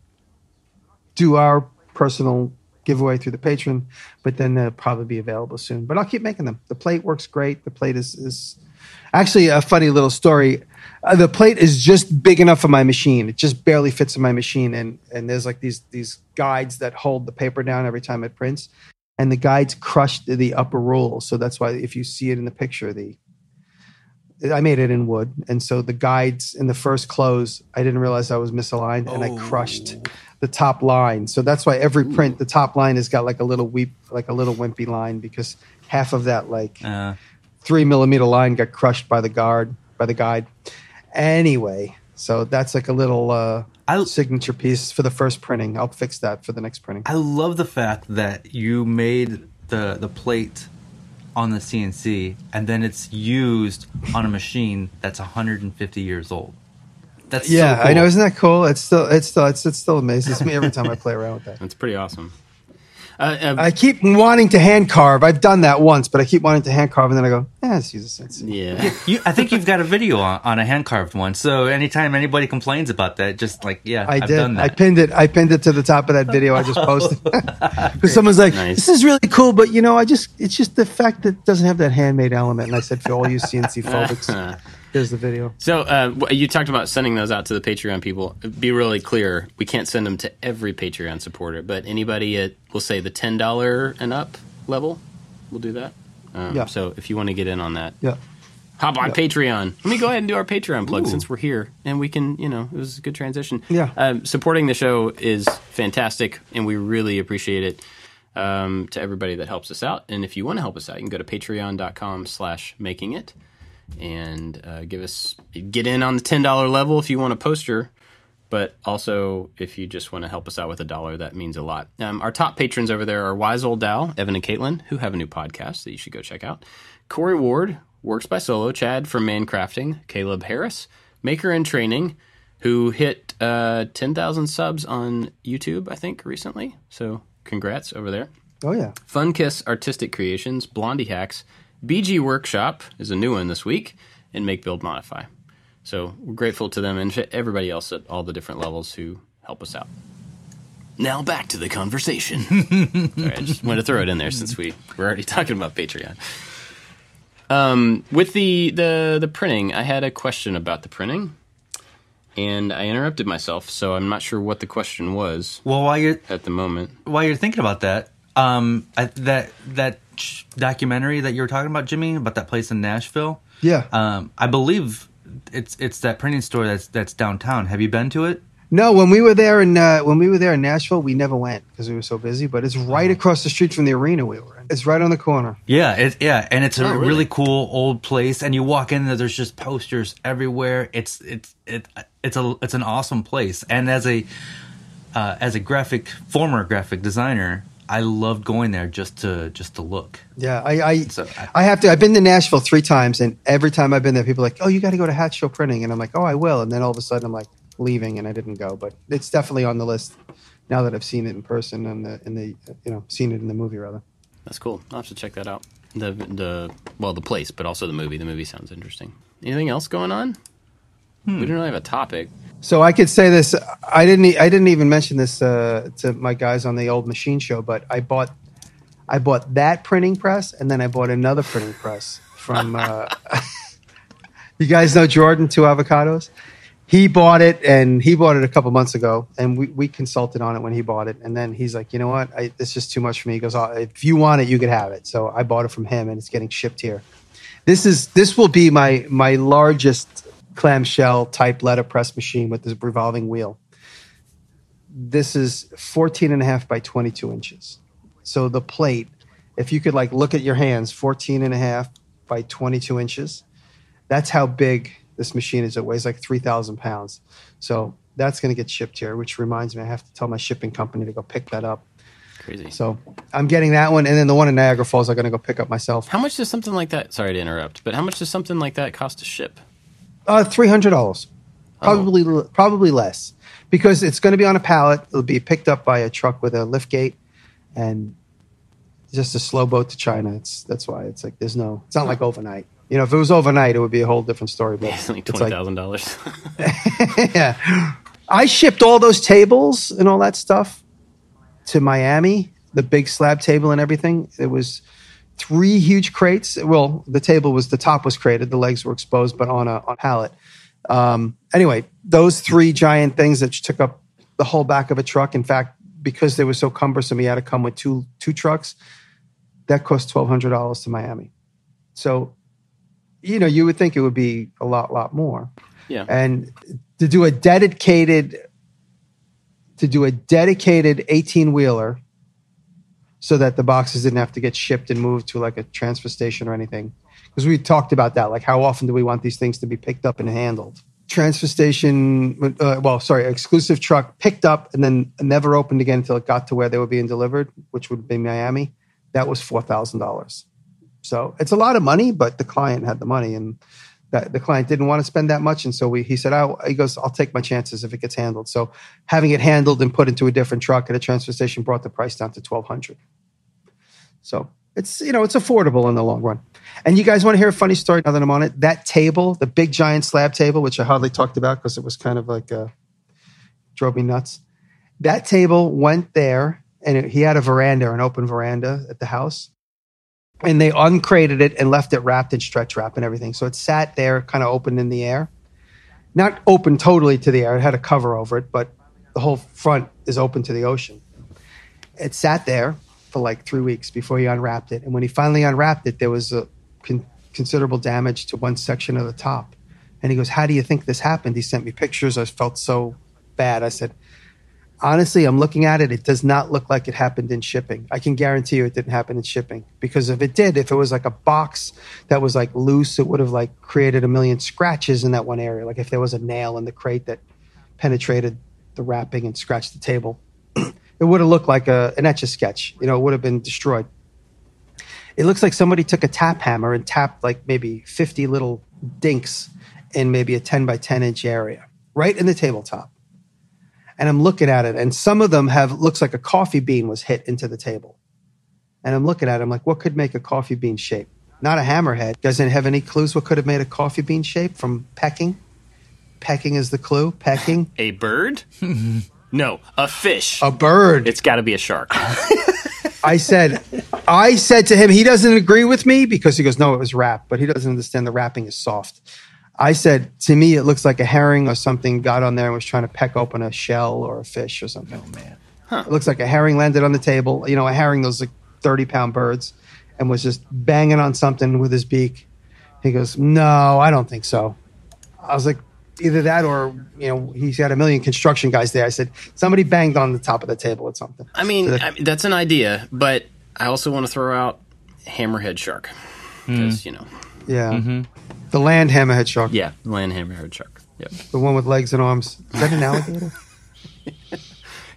do our personal giveaway through the patron, but then they'll probably be available soon. But I'll keep making them. The plate works great. The plate is is actually a funny little story. Uh, the plate is just big enough for my machine. It just barely fits in my machine, and and there's like these these guides that hold the paper down every time it prints, and the guides crushed the upper rule. So that's why if you see it in the picture, the I made it in wood, and so the guides in the first close, I didn't realize I was misaligned, and I crushed the top line. So that's why every print, the top line has got like a little weep, like a little wimpy line, because half of that like Uh, three millimeter line got crushed by the guard by the guide. Anyway, so that's like a little uh, I- signature piece for the first printing. I'll fix that for the next printing. I love the fact that you made the the plate on the CNC and then it's used on a machine that's 150 years old. That's so yeah, I know. Isn't that cool? It's still, it's still, it's, it still amazes me every time I play around with that. That's pretty awesome. Uh, uh, I keep wanting to hand carve. I've done that once, but I keep wanting to hand carve, and then I go, "Yeah, let's use a CNC." yeah, You, I think you've got a video on, on a hand carved one. So anytime anybody complains about that, just like yeah, I have did. done I pinned it. I pinned it to the top of that video I just posted. Because someone's like, Nice. "This is really cool," but you know, I just it's just the fact that it doesn't have that handmade element. And I said, for all you CNC phobics, here's the video. So uh, you talked about sending those out to the Patreon people. Be really clear. We can't send them to every Patreon supporter, but anybody at we'll say the ten dollar and up level, we'll do that. Um, Yeah. So if you want to get in on that, Yeah. hop on Patreon. Let me go ahead and do our Patreon plug since we're here and we can, you know, it was a good transition. Yeah. Um, supporting the show is fantastic and we really appreciate it um, to everybody that helps us out. And if you want to help us out, you can go to patreon.com slash making it and uh, give us, get in on the $10 level if you want a poster. But also, if you just want to help us out with a dollar, that means a lot. Um, our top patrons over there are Wise Old Dow, Evan and Caitlin, who have a new podcast that you should go check out. Corey Ward, Works by Solo, Chad from Man Crafting, Caleb Harris, Maker in Training, who hit uh, 10,000 subs on YouTube, I think, recently. So congrats over there. Oh yeah. Fun Kiss Artistic Creations, Blondihacks, BG Workshop is a new one this week, and Make Build Modify. So we're grateful to them and to everybody else at all the different levels who help us out. Now back to the conversation. Sorry, I just wanted to throw it in there since we were already talking about Patreon. Um, with the, the the printing, I had a question about the printing, and I interrupted myself, so I'm not sure what the question was Well, while you're at the moment. while you're thinking about that, um, I, that that ch- documentary that you were talking about, Jimmy, about that place in Nashville. Yeah. Um, I believe it's it's that printing store that's that's downtown. Have you been to it? No, when we were there in uh, when we were there in Nashville, we never went because we were so busy. But it's right across the street from the arena we were in. It's right on the corner. Yeah, it, yeah, and it's a Oh, really? really? cool old place. And you walk in there, there's just posters everywhere. It's it's it it's a it's an awesome place. And as a uh, as a graphic former graphic designer, I loved going there just to just to look. Yeah, I I, So I- I have to. I've been to Nashville three times, and every time I've been there, people are like, "Oh, you got to go to Hatch Show Printing," and I'm like, "Oh, I will." And then all of a sudden, I'm like leaving, and I didn't go. But it's definitely on the list now that I've seen it in person and the in the you know seen it in the movie rather. That's cool. I'll have to check that out. The the well, the place, but also the movie. The movie sounds interesting. Anything else going on? Hmm. We didn't really have a topic. So I could say this. I didn't. I didn't even mention this uh, to my guys on the old machine show, but I bought. I bought that printing press, and then I bought another printing press from. Uh, you guys know Jordan, two avocados. He bought it, and he bought it a couple months ago, and we, we consulted on it when he bought it, and then he's like, you know what, I, it's just too much for me. He goes, oh, if you want it, you could have it. So I bought it from him, and it's getting shipped here. This is this will be my my largest clamshell type letterpress machine with this revolving wheel. This is 14 and a half by 22 inches. So the plate, if you could like look at your hands, 14 and a half by 22 inches. That's how big this machine is. It weighs like 3,000 pounds. So that's going to get shipped here, which reminds me, I have to tell my shipping company to go pick that up. Crazy. So I'm getting that one. And then the one in Niagara Falls, I'm going to go pick up myself. How much does something like that? Sorry to interrupt, but how much does something like that cost to ship? Uh, three hundred dollars, probably probably less, because it's going to be on a pallet. It'll be picked up by a truck with a lift gate, and just a slow boat to China. It's that's why it's like there's no. It's not like overnight. You know, if it was overnight, it would be a whole different story. But It's like twenty thousand dollars. yeah. I shipped all those tables and all that stuff to Miami, the big slab table and everything. It was three huge crates. Well, the table was the top was crated, the legs were exposed, but on a on pallet. Um, anyway, those three giant things that took up the whole back of a truck. In fact, because they were so cumbersome, he had to come with two two trucks. That cost twelve hundred dollars to Miami. So, you know, you would think it would be a lot, lot more yeah. and to do a dedicated to do a dedicated 18 wheeler so that the boxes didn't have to get shipped and moved to like a transfer station or anything. Because we talked about that like how often do we want these things to be picked up and handled? Transfer station uh, well sorry exclusive truck picked up and then never opened again until it got to where they were being delivered which would be miami. That was $4000 so it's a lot of money but the client had the money and that the client didn't want to spend that much, and so we, he said, "I he goes, I'll take my chances if it gets handled." So having it handled and put into a different truck at a transfer station brought the price down to twelve hundred. So it's you know it's affordable in the long run. And you guys want to hear a funny story now that I'm on it? That table, the big giant slab table, which I hardly talked about because it was kind of like uh, drove me nuts. That table went there, and it, he had a veranda, an open veranda at the house and they uncrated it and left it wrapped in stretch wrap and everything. So it sat there kind of open in the air. Not open totally to the air, it had a cover over it, but the whole front is open to the ocean. It sat there for like three weeks before he unwrapped it. And when he finally unwrapped it, there was a con- considerable damage to one section of the top. And he goes, How do you think this happened? He sent me pictures. I felt so bad. I said, honestly, I'm looking at it. It does not look like it happened in shipping. I can guarantee you it didn't happen in shipping because if it did, if it was like a box that was like loose, it would have like created a million scratches in that one area. Like if there was a nail in the crate that penetrated the wrapping and scratched the table, it would have looked like a, an etch a sketch. You know, it would have been destroyed. It looks like somebody took a tap hammer and tapped like maybe 50 little dinks in maybe a 10 by 10 inch area right in the tabletop and I'm looking at it, and some of them have looks like a coffee bean was hit into the table, and I'm looking at it, I'm like, what could make a coffee bean shape? Not a hammerhead. Doesn't it have any clues what could have made a coffee bean shape from pecking? Pecking is the clue. Pecking. A bird? no, a fish. A bird. It's got to be a shark. I said, I said to him, he doesn't agree with me because he goes, no, it was wrapped, but he doesn't understand the wrapping is soft. I said, to me, it looks like a herring or something got on there and was trying to peck open a shell or a fish or something. Oh, man. It looks like a herring landed on the table. You know, a herring, those like 30 pound birds, and was just banging on something with his beak. He goes, no, I don't think so. I was like, either that or, you know, he's got a million construction guys there. I said, somebody banged on the top of the table or something. I mean, So that- I mean, that's an idea, but I also want to throw out hammerhead shark hmm. because you know, Yeah. Mm-hmm. The land hammerhead shark. yeah, land hammerhead shark. Yep, The one with legs and arms. Is that an alligator?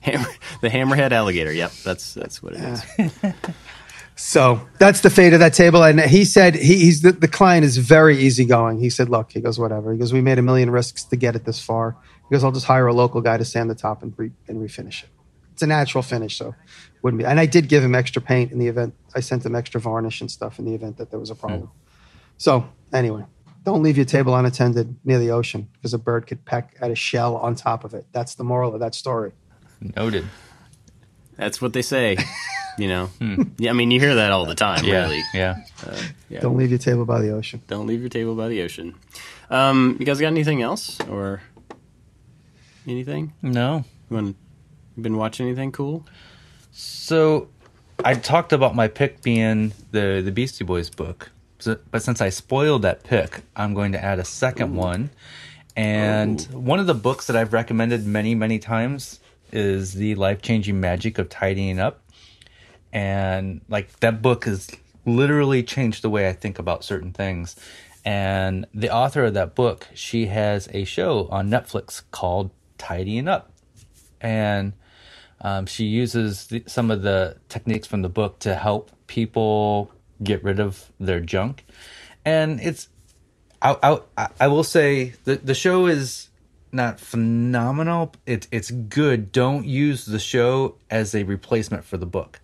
Hammer, the hammerhead alligator. Yep, that's that's what it is. so that's the fate of that table. And he said he, he's the, the client is very easygoing. He said, look, he goes, whatever. He goes, we made a million risks to get it this far. He goes, I'll just hire a local guy to sand the top and, re, and refinish it. It's a natural finish, so wouldn't be. And I did give him extra paint in the event. I sent him extra varnish and stuff in the event that there was a problem. Hmm. So anyway, don't leave your table unattended near the ocean because a bird could peck at a shell on top of it. That's the moral of that story. Noted. That's what they say. You know, yeah. I mean, you hear that all the time. Yeah. Really, Yeah. yeah. Don't leave your table by the ocean. Don't leave your table by the ocean. Um, you guys got anything else or anything? No. You want? You been watching anything cool? So I talked about my pick being the the Beastie Boys book, so, but since I spoiled that pick, I'm going to add a second one. And one of the books that I've recommended many many times is the life changing magic of tidying up, and like that book has literally changed the way I think about certain things. And the author of that book, she has a show on Netflix called Tidying Up, and um, she uses the, some of the techniques from the book to help people get rid of their junk, and it's. I I, I will say the the show is not phenomenal. It's it's good. Don't use the show as a replacement for the book.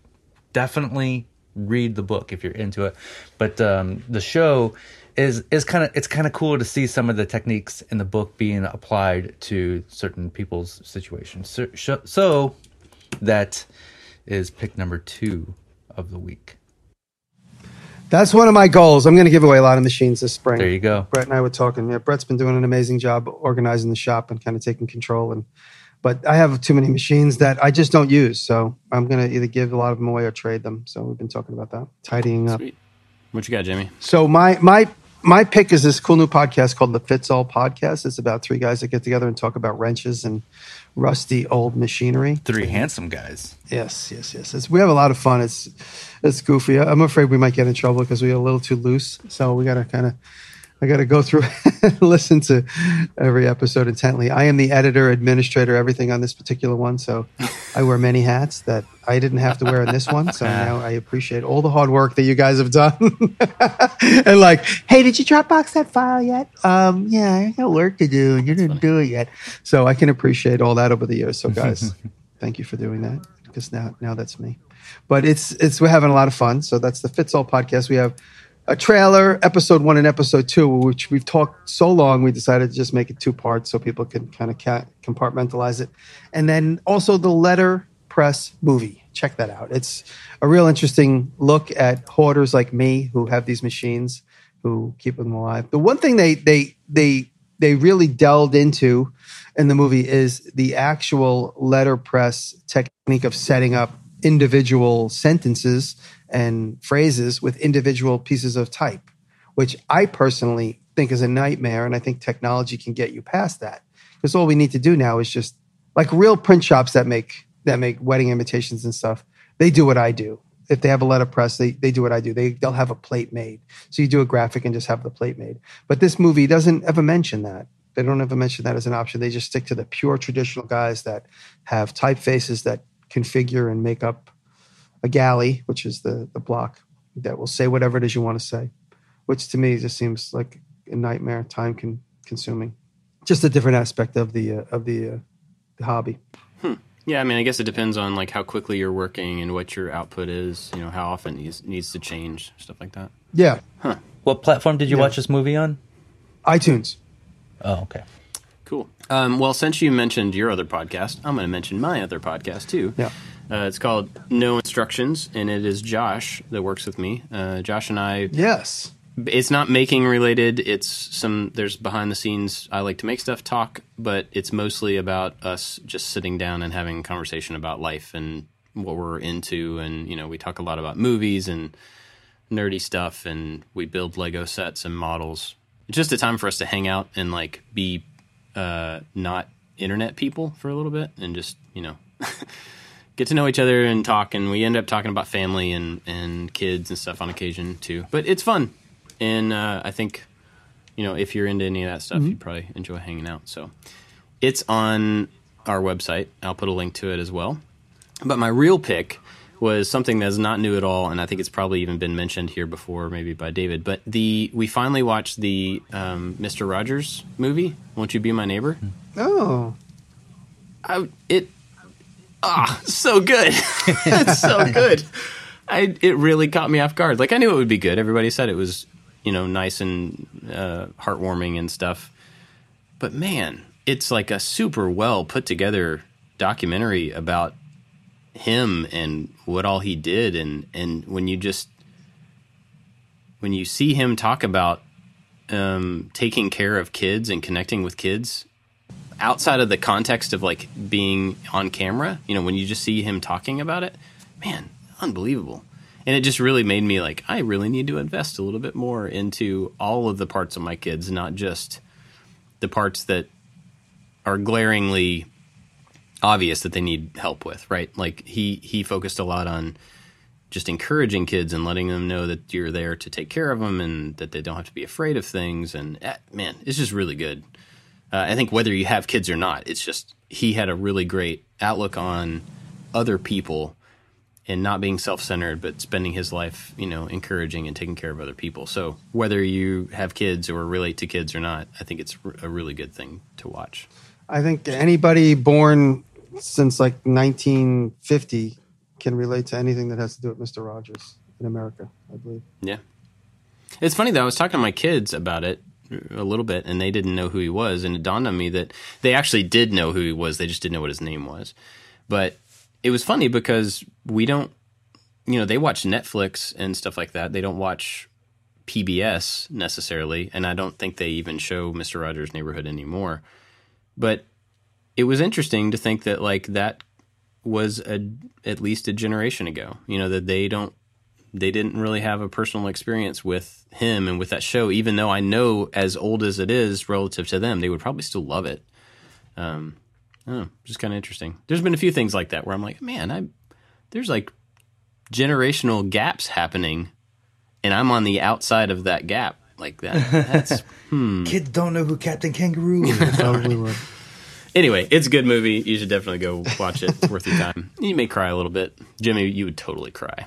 Definitely read the book if you're into it, but um, the show is is kind of it's kind of cool to see some of the techniques in the book being applied to certain people's situations. So- so that is pick number two of the week. That's one of my goals. I'm going to give away a lot of machines this spring. There you go. Brett and I were talking. Yeah, Brett's been doing an amazing job organizing the shop and kind of taking control. And but I have too many machines that I just don't use, so I'm going to either give a lot of them away or trade them. So we've been talking about that, tidying up. Sweet. What you got, Jamie? So my my my pick is this cool new podcast called the Fits All Podcast. It's about three guys that get together and talk about wrenches and rusty old machinery. Three handsome guys. Yes, yes, yes. It's, we have a lot of fun. It's it's goofy. I'm afraid we might get in trouble because we're a little too loose. So we got to kind of, I got to go through, and listen to every episode intently. I am the editor, administrator, everything on this particular one. So I wear many hats that I didn't have to wear in this one. So now I appreciate all the hard work that you guys have done. and like, hey, did you Dropbox that file yet? Um, yeah, I got work to do, and you didn't do it yet. So I can appreciate all that over the years. So guys, thank you for doing that because now now that's me. But it's it's we're having a lot of fun. So that's the Fits All podcast. We have a trailer, episode one and episode two, which we've talked so long, we decided to just make it two parts so people can kind of ca- compartmentalize it. And then also the letter press movie. Check that out. It's a real interesting look at hoarders like me who have these machines who keep them alive. The one thing they they they they really delved into in the movie is the actual letterpress technique of setting up individual sentences and phrases with individual pieces of type, which I personally think is a nightmare. And I think technology can get you past that. Because all we need to do now is just like real print shops that make that make wedding invitations and stuff, they do what I do. If they have a letterpress, they, they do what I do. They they'll have a plate made. So you do a graphic and just have the plate made. But this movie doesn't ever mention that. They don't ever mention that as an option. They just stick to the pure traditional guys that have typefaces that configure and make up a galley, which is the the block that will say whatever it is you want to say, which to me just seems like a nightmare, time con- consuming. Just a different aspect of the uh, of the, uh, the hobby. Yeah, I mean, I guess it depends on like how quickly you're working and what your output is. You know, how often it needs, needs to change, stuff like that. Yeah, What platform did you watch this movie on? iTunes. Oh, okay. Cool. Um, well, since you mentioned your other podcast, I'm going to mention my other podcast too. Yeah. Uh, it's called No Instructions, and it is Josh that works with me. Uh, Josh and I Yes. it's not making related it's some there's behind the scenes i like to make stuff talk but it's mostly about us just sitting down and having a conversation about life and what we're into and you know we talk a lot about movies and nerdy stuff and we build lego sets and models it's just a time for us to hang out and like be uh not internet people for a little bit and just you know get to know each other and talk and we end up talking about family and and kids and stuff on occasion too but it's fun and uh, I think you know if you're into any of that stuff, you'd probably enjoy hanging out. So it's on our website. I'll put a link to it as well. But my real pick was something that's not new at all, and I think it's probably even been mentioned here before, maybe by David. But the we finally watched the um, Mister Rogers movie. Won't you be my neighbor? Oh, I, it ah so good it's so good I it really caught me off guard like I knew it would be good everybody said it was you know nice and uh, heartwarming and stuff but man it's like a super well put together documentary about him and what all he did and and when you just when you see him talk about um, taking care of kids and connecting with kids outside of the context of like being on camera, you know, when you just see him talking about it, man, unbelievable. And it just really made me like, I really need to invest a little bit more into all of the parts of my kids, not just the parts that are glaringly obvious that they need help with, right? Like he he focused a lot on just encouraging kids and letting them know that you're there to take care of them and that they don't have to be afraid of things. And eh, man, it's just really good. Uh, I think whether you have kids or not, it's just he had a really great outlook on other people and not being self-centered, but spending his life, you know, encouraging and taking care of other people. So whether you have kids or relate to kids or not, I think it's a really good thing to watch. I think anybody born since like 1950 can relate to anything that has to do with Mister Rogers in America. I believe. Yeah. It's funny though. I was talking to my kids about it a little bit, and they didn't know who he was, and it dawned on me that they actually did know who he was. They just didn't know what his name was. But it was funny because we don't, you know, they watch Netflix and stuff like that. They don't watch PBS necessarily, and I don't think they even show Mister Rogers' Neighborhood anymore. But it was interesting to think that like that was a at least a generation ago. You know that they don't they didn't really have a personal experience with him and with that show, even though I know as old as it is relative to them, they would probably still love it. Um, I don't know, just kind of interesting. There's been a few things like that where I'm like, man, I there's like generational gaps happening, and I'm on the outside of that gap like that. That's Kids don't know who Captain Kangaroo is. Probably would. Anyway. It's a good movie. You should definitely go watch it. It's worth your time. You may cry a little bit, Jimmy. You would totally cry.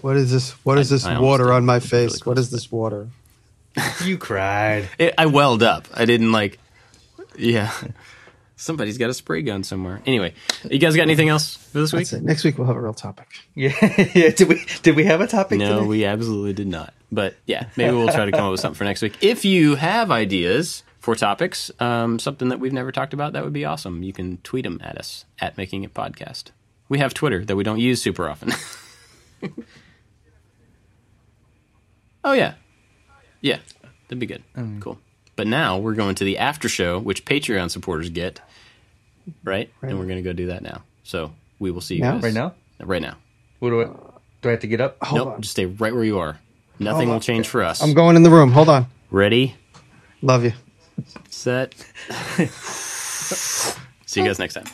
What is this? What is I- this I water on my It's really face? What is this water? you cried. It, I welled up. I didn't like. Yeah. Somebody's got a spray gun somewhere. Anyway, you guys got anything else for this week? That's it. Next week we'll have a real topic. Yeah, yeah. Did we did we have a topic? No, today? we absolutely did not. But yeah, maybe we'll try to come up with something for next week. If you have ideas for topics, um, something that we've never talked about, that would be awesome. You can tweet them at us at Making It Podcast. We have Twitter that we don't use super often. oh yeah, yeah, that'd be good. Cool. But now we're going to the after show, which Patreon supporters get, right? And we're going to go do that now. So we will see you Now? guys Right now? Right now. What do I do? I have to get up? Hold nope, on. just stay right where you are. Nothing Hold will on. change for us. I'm going in the room. Hold on. Ready, Love you. Set. See you guys next time.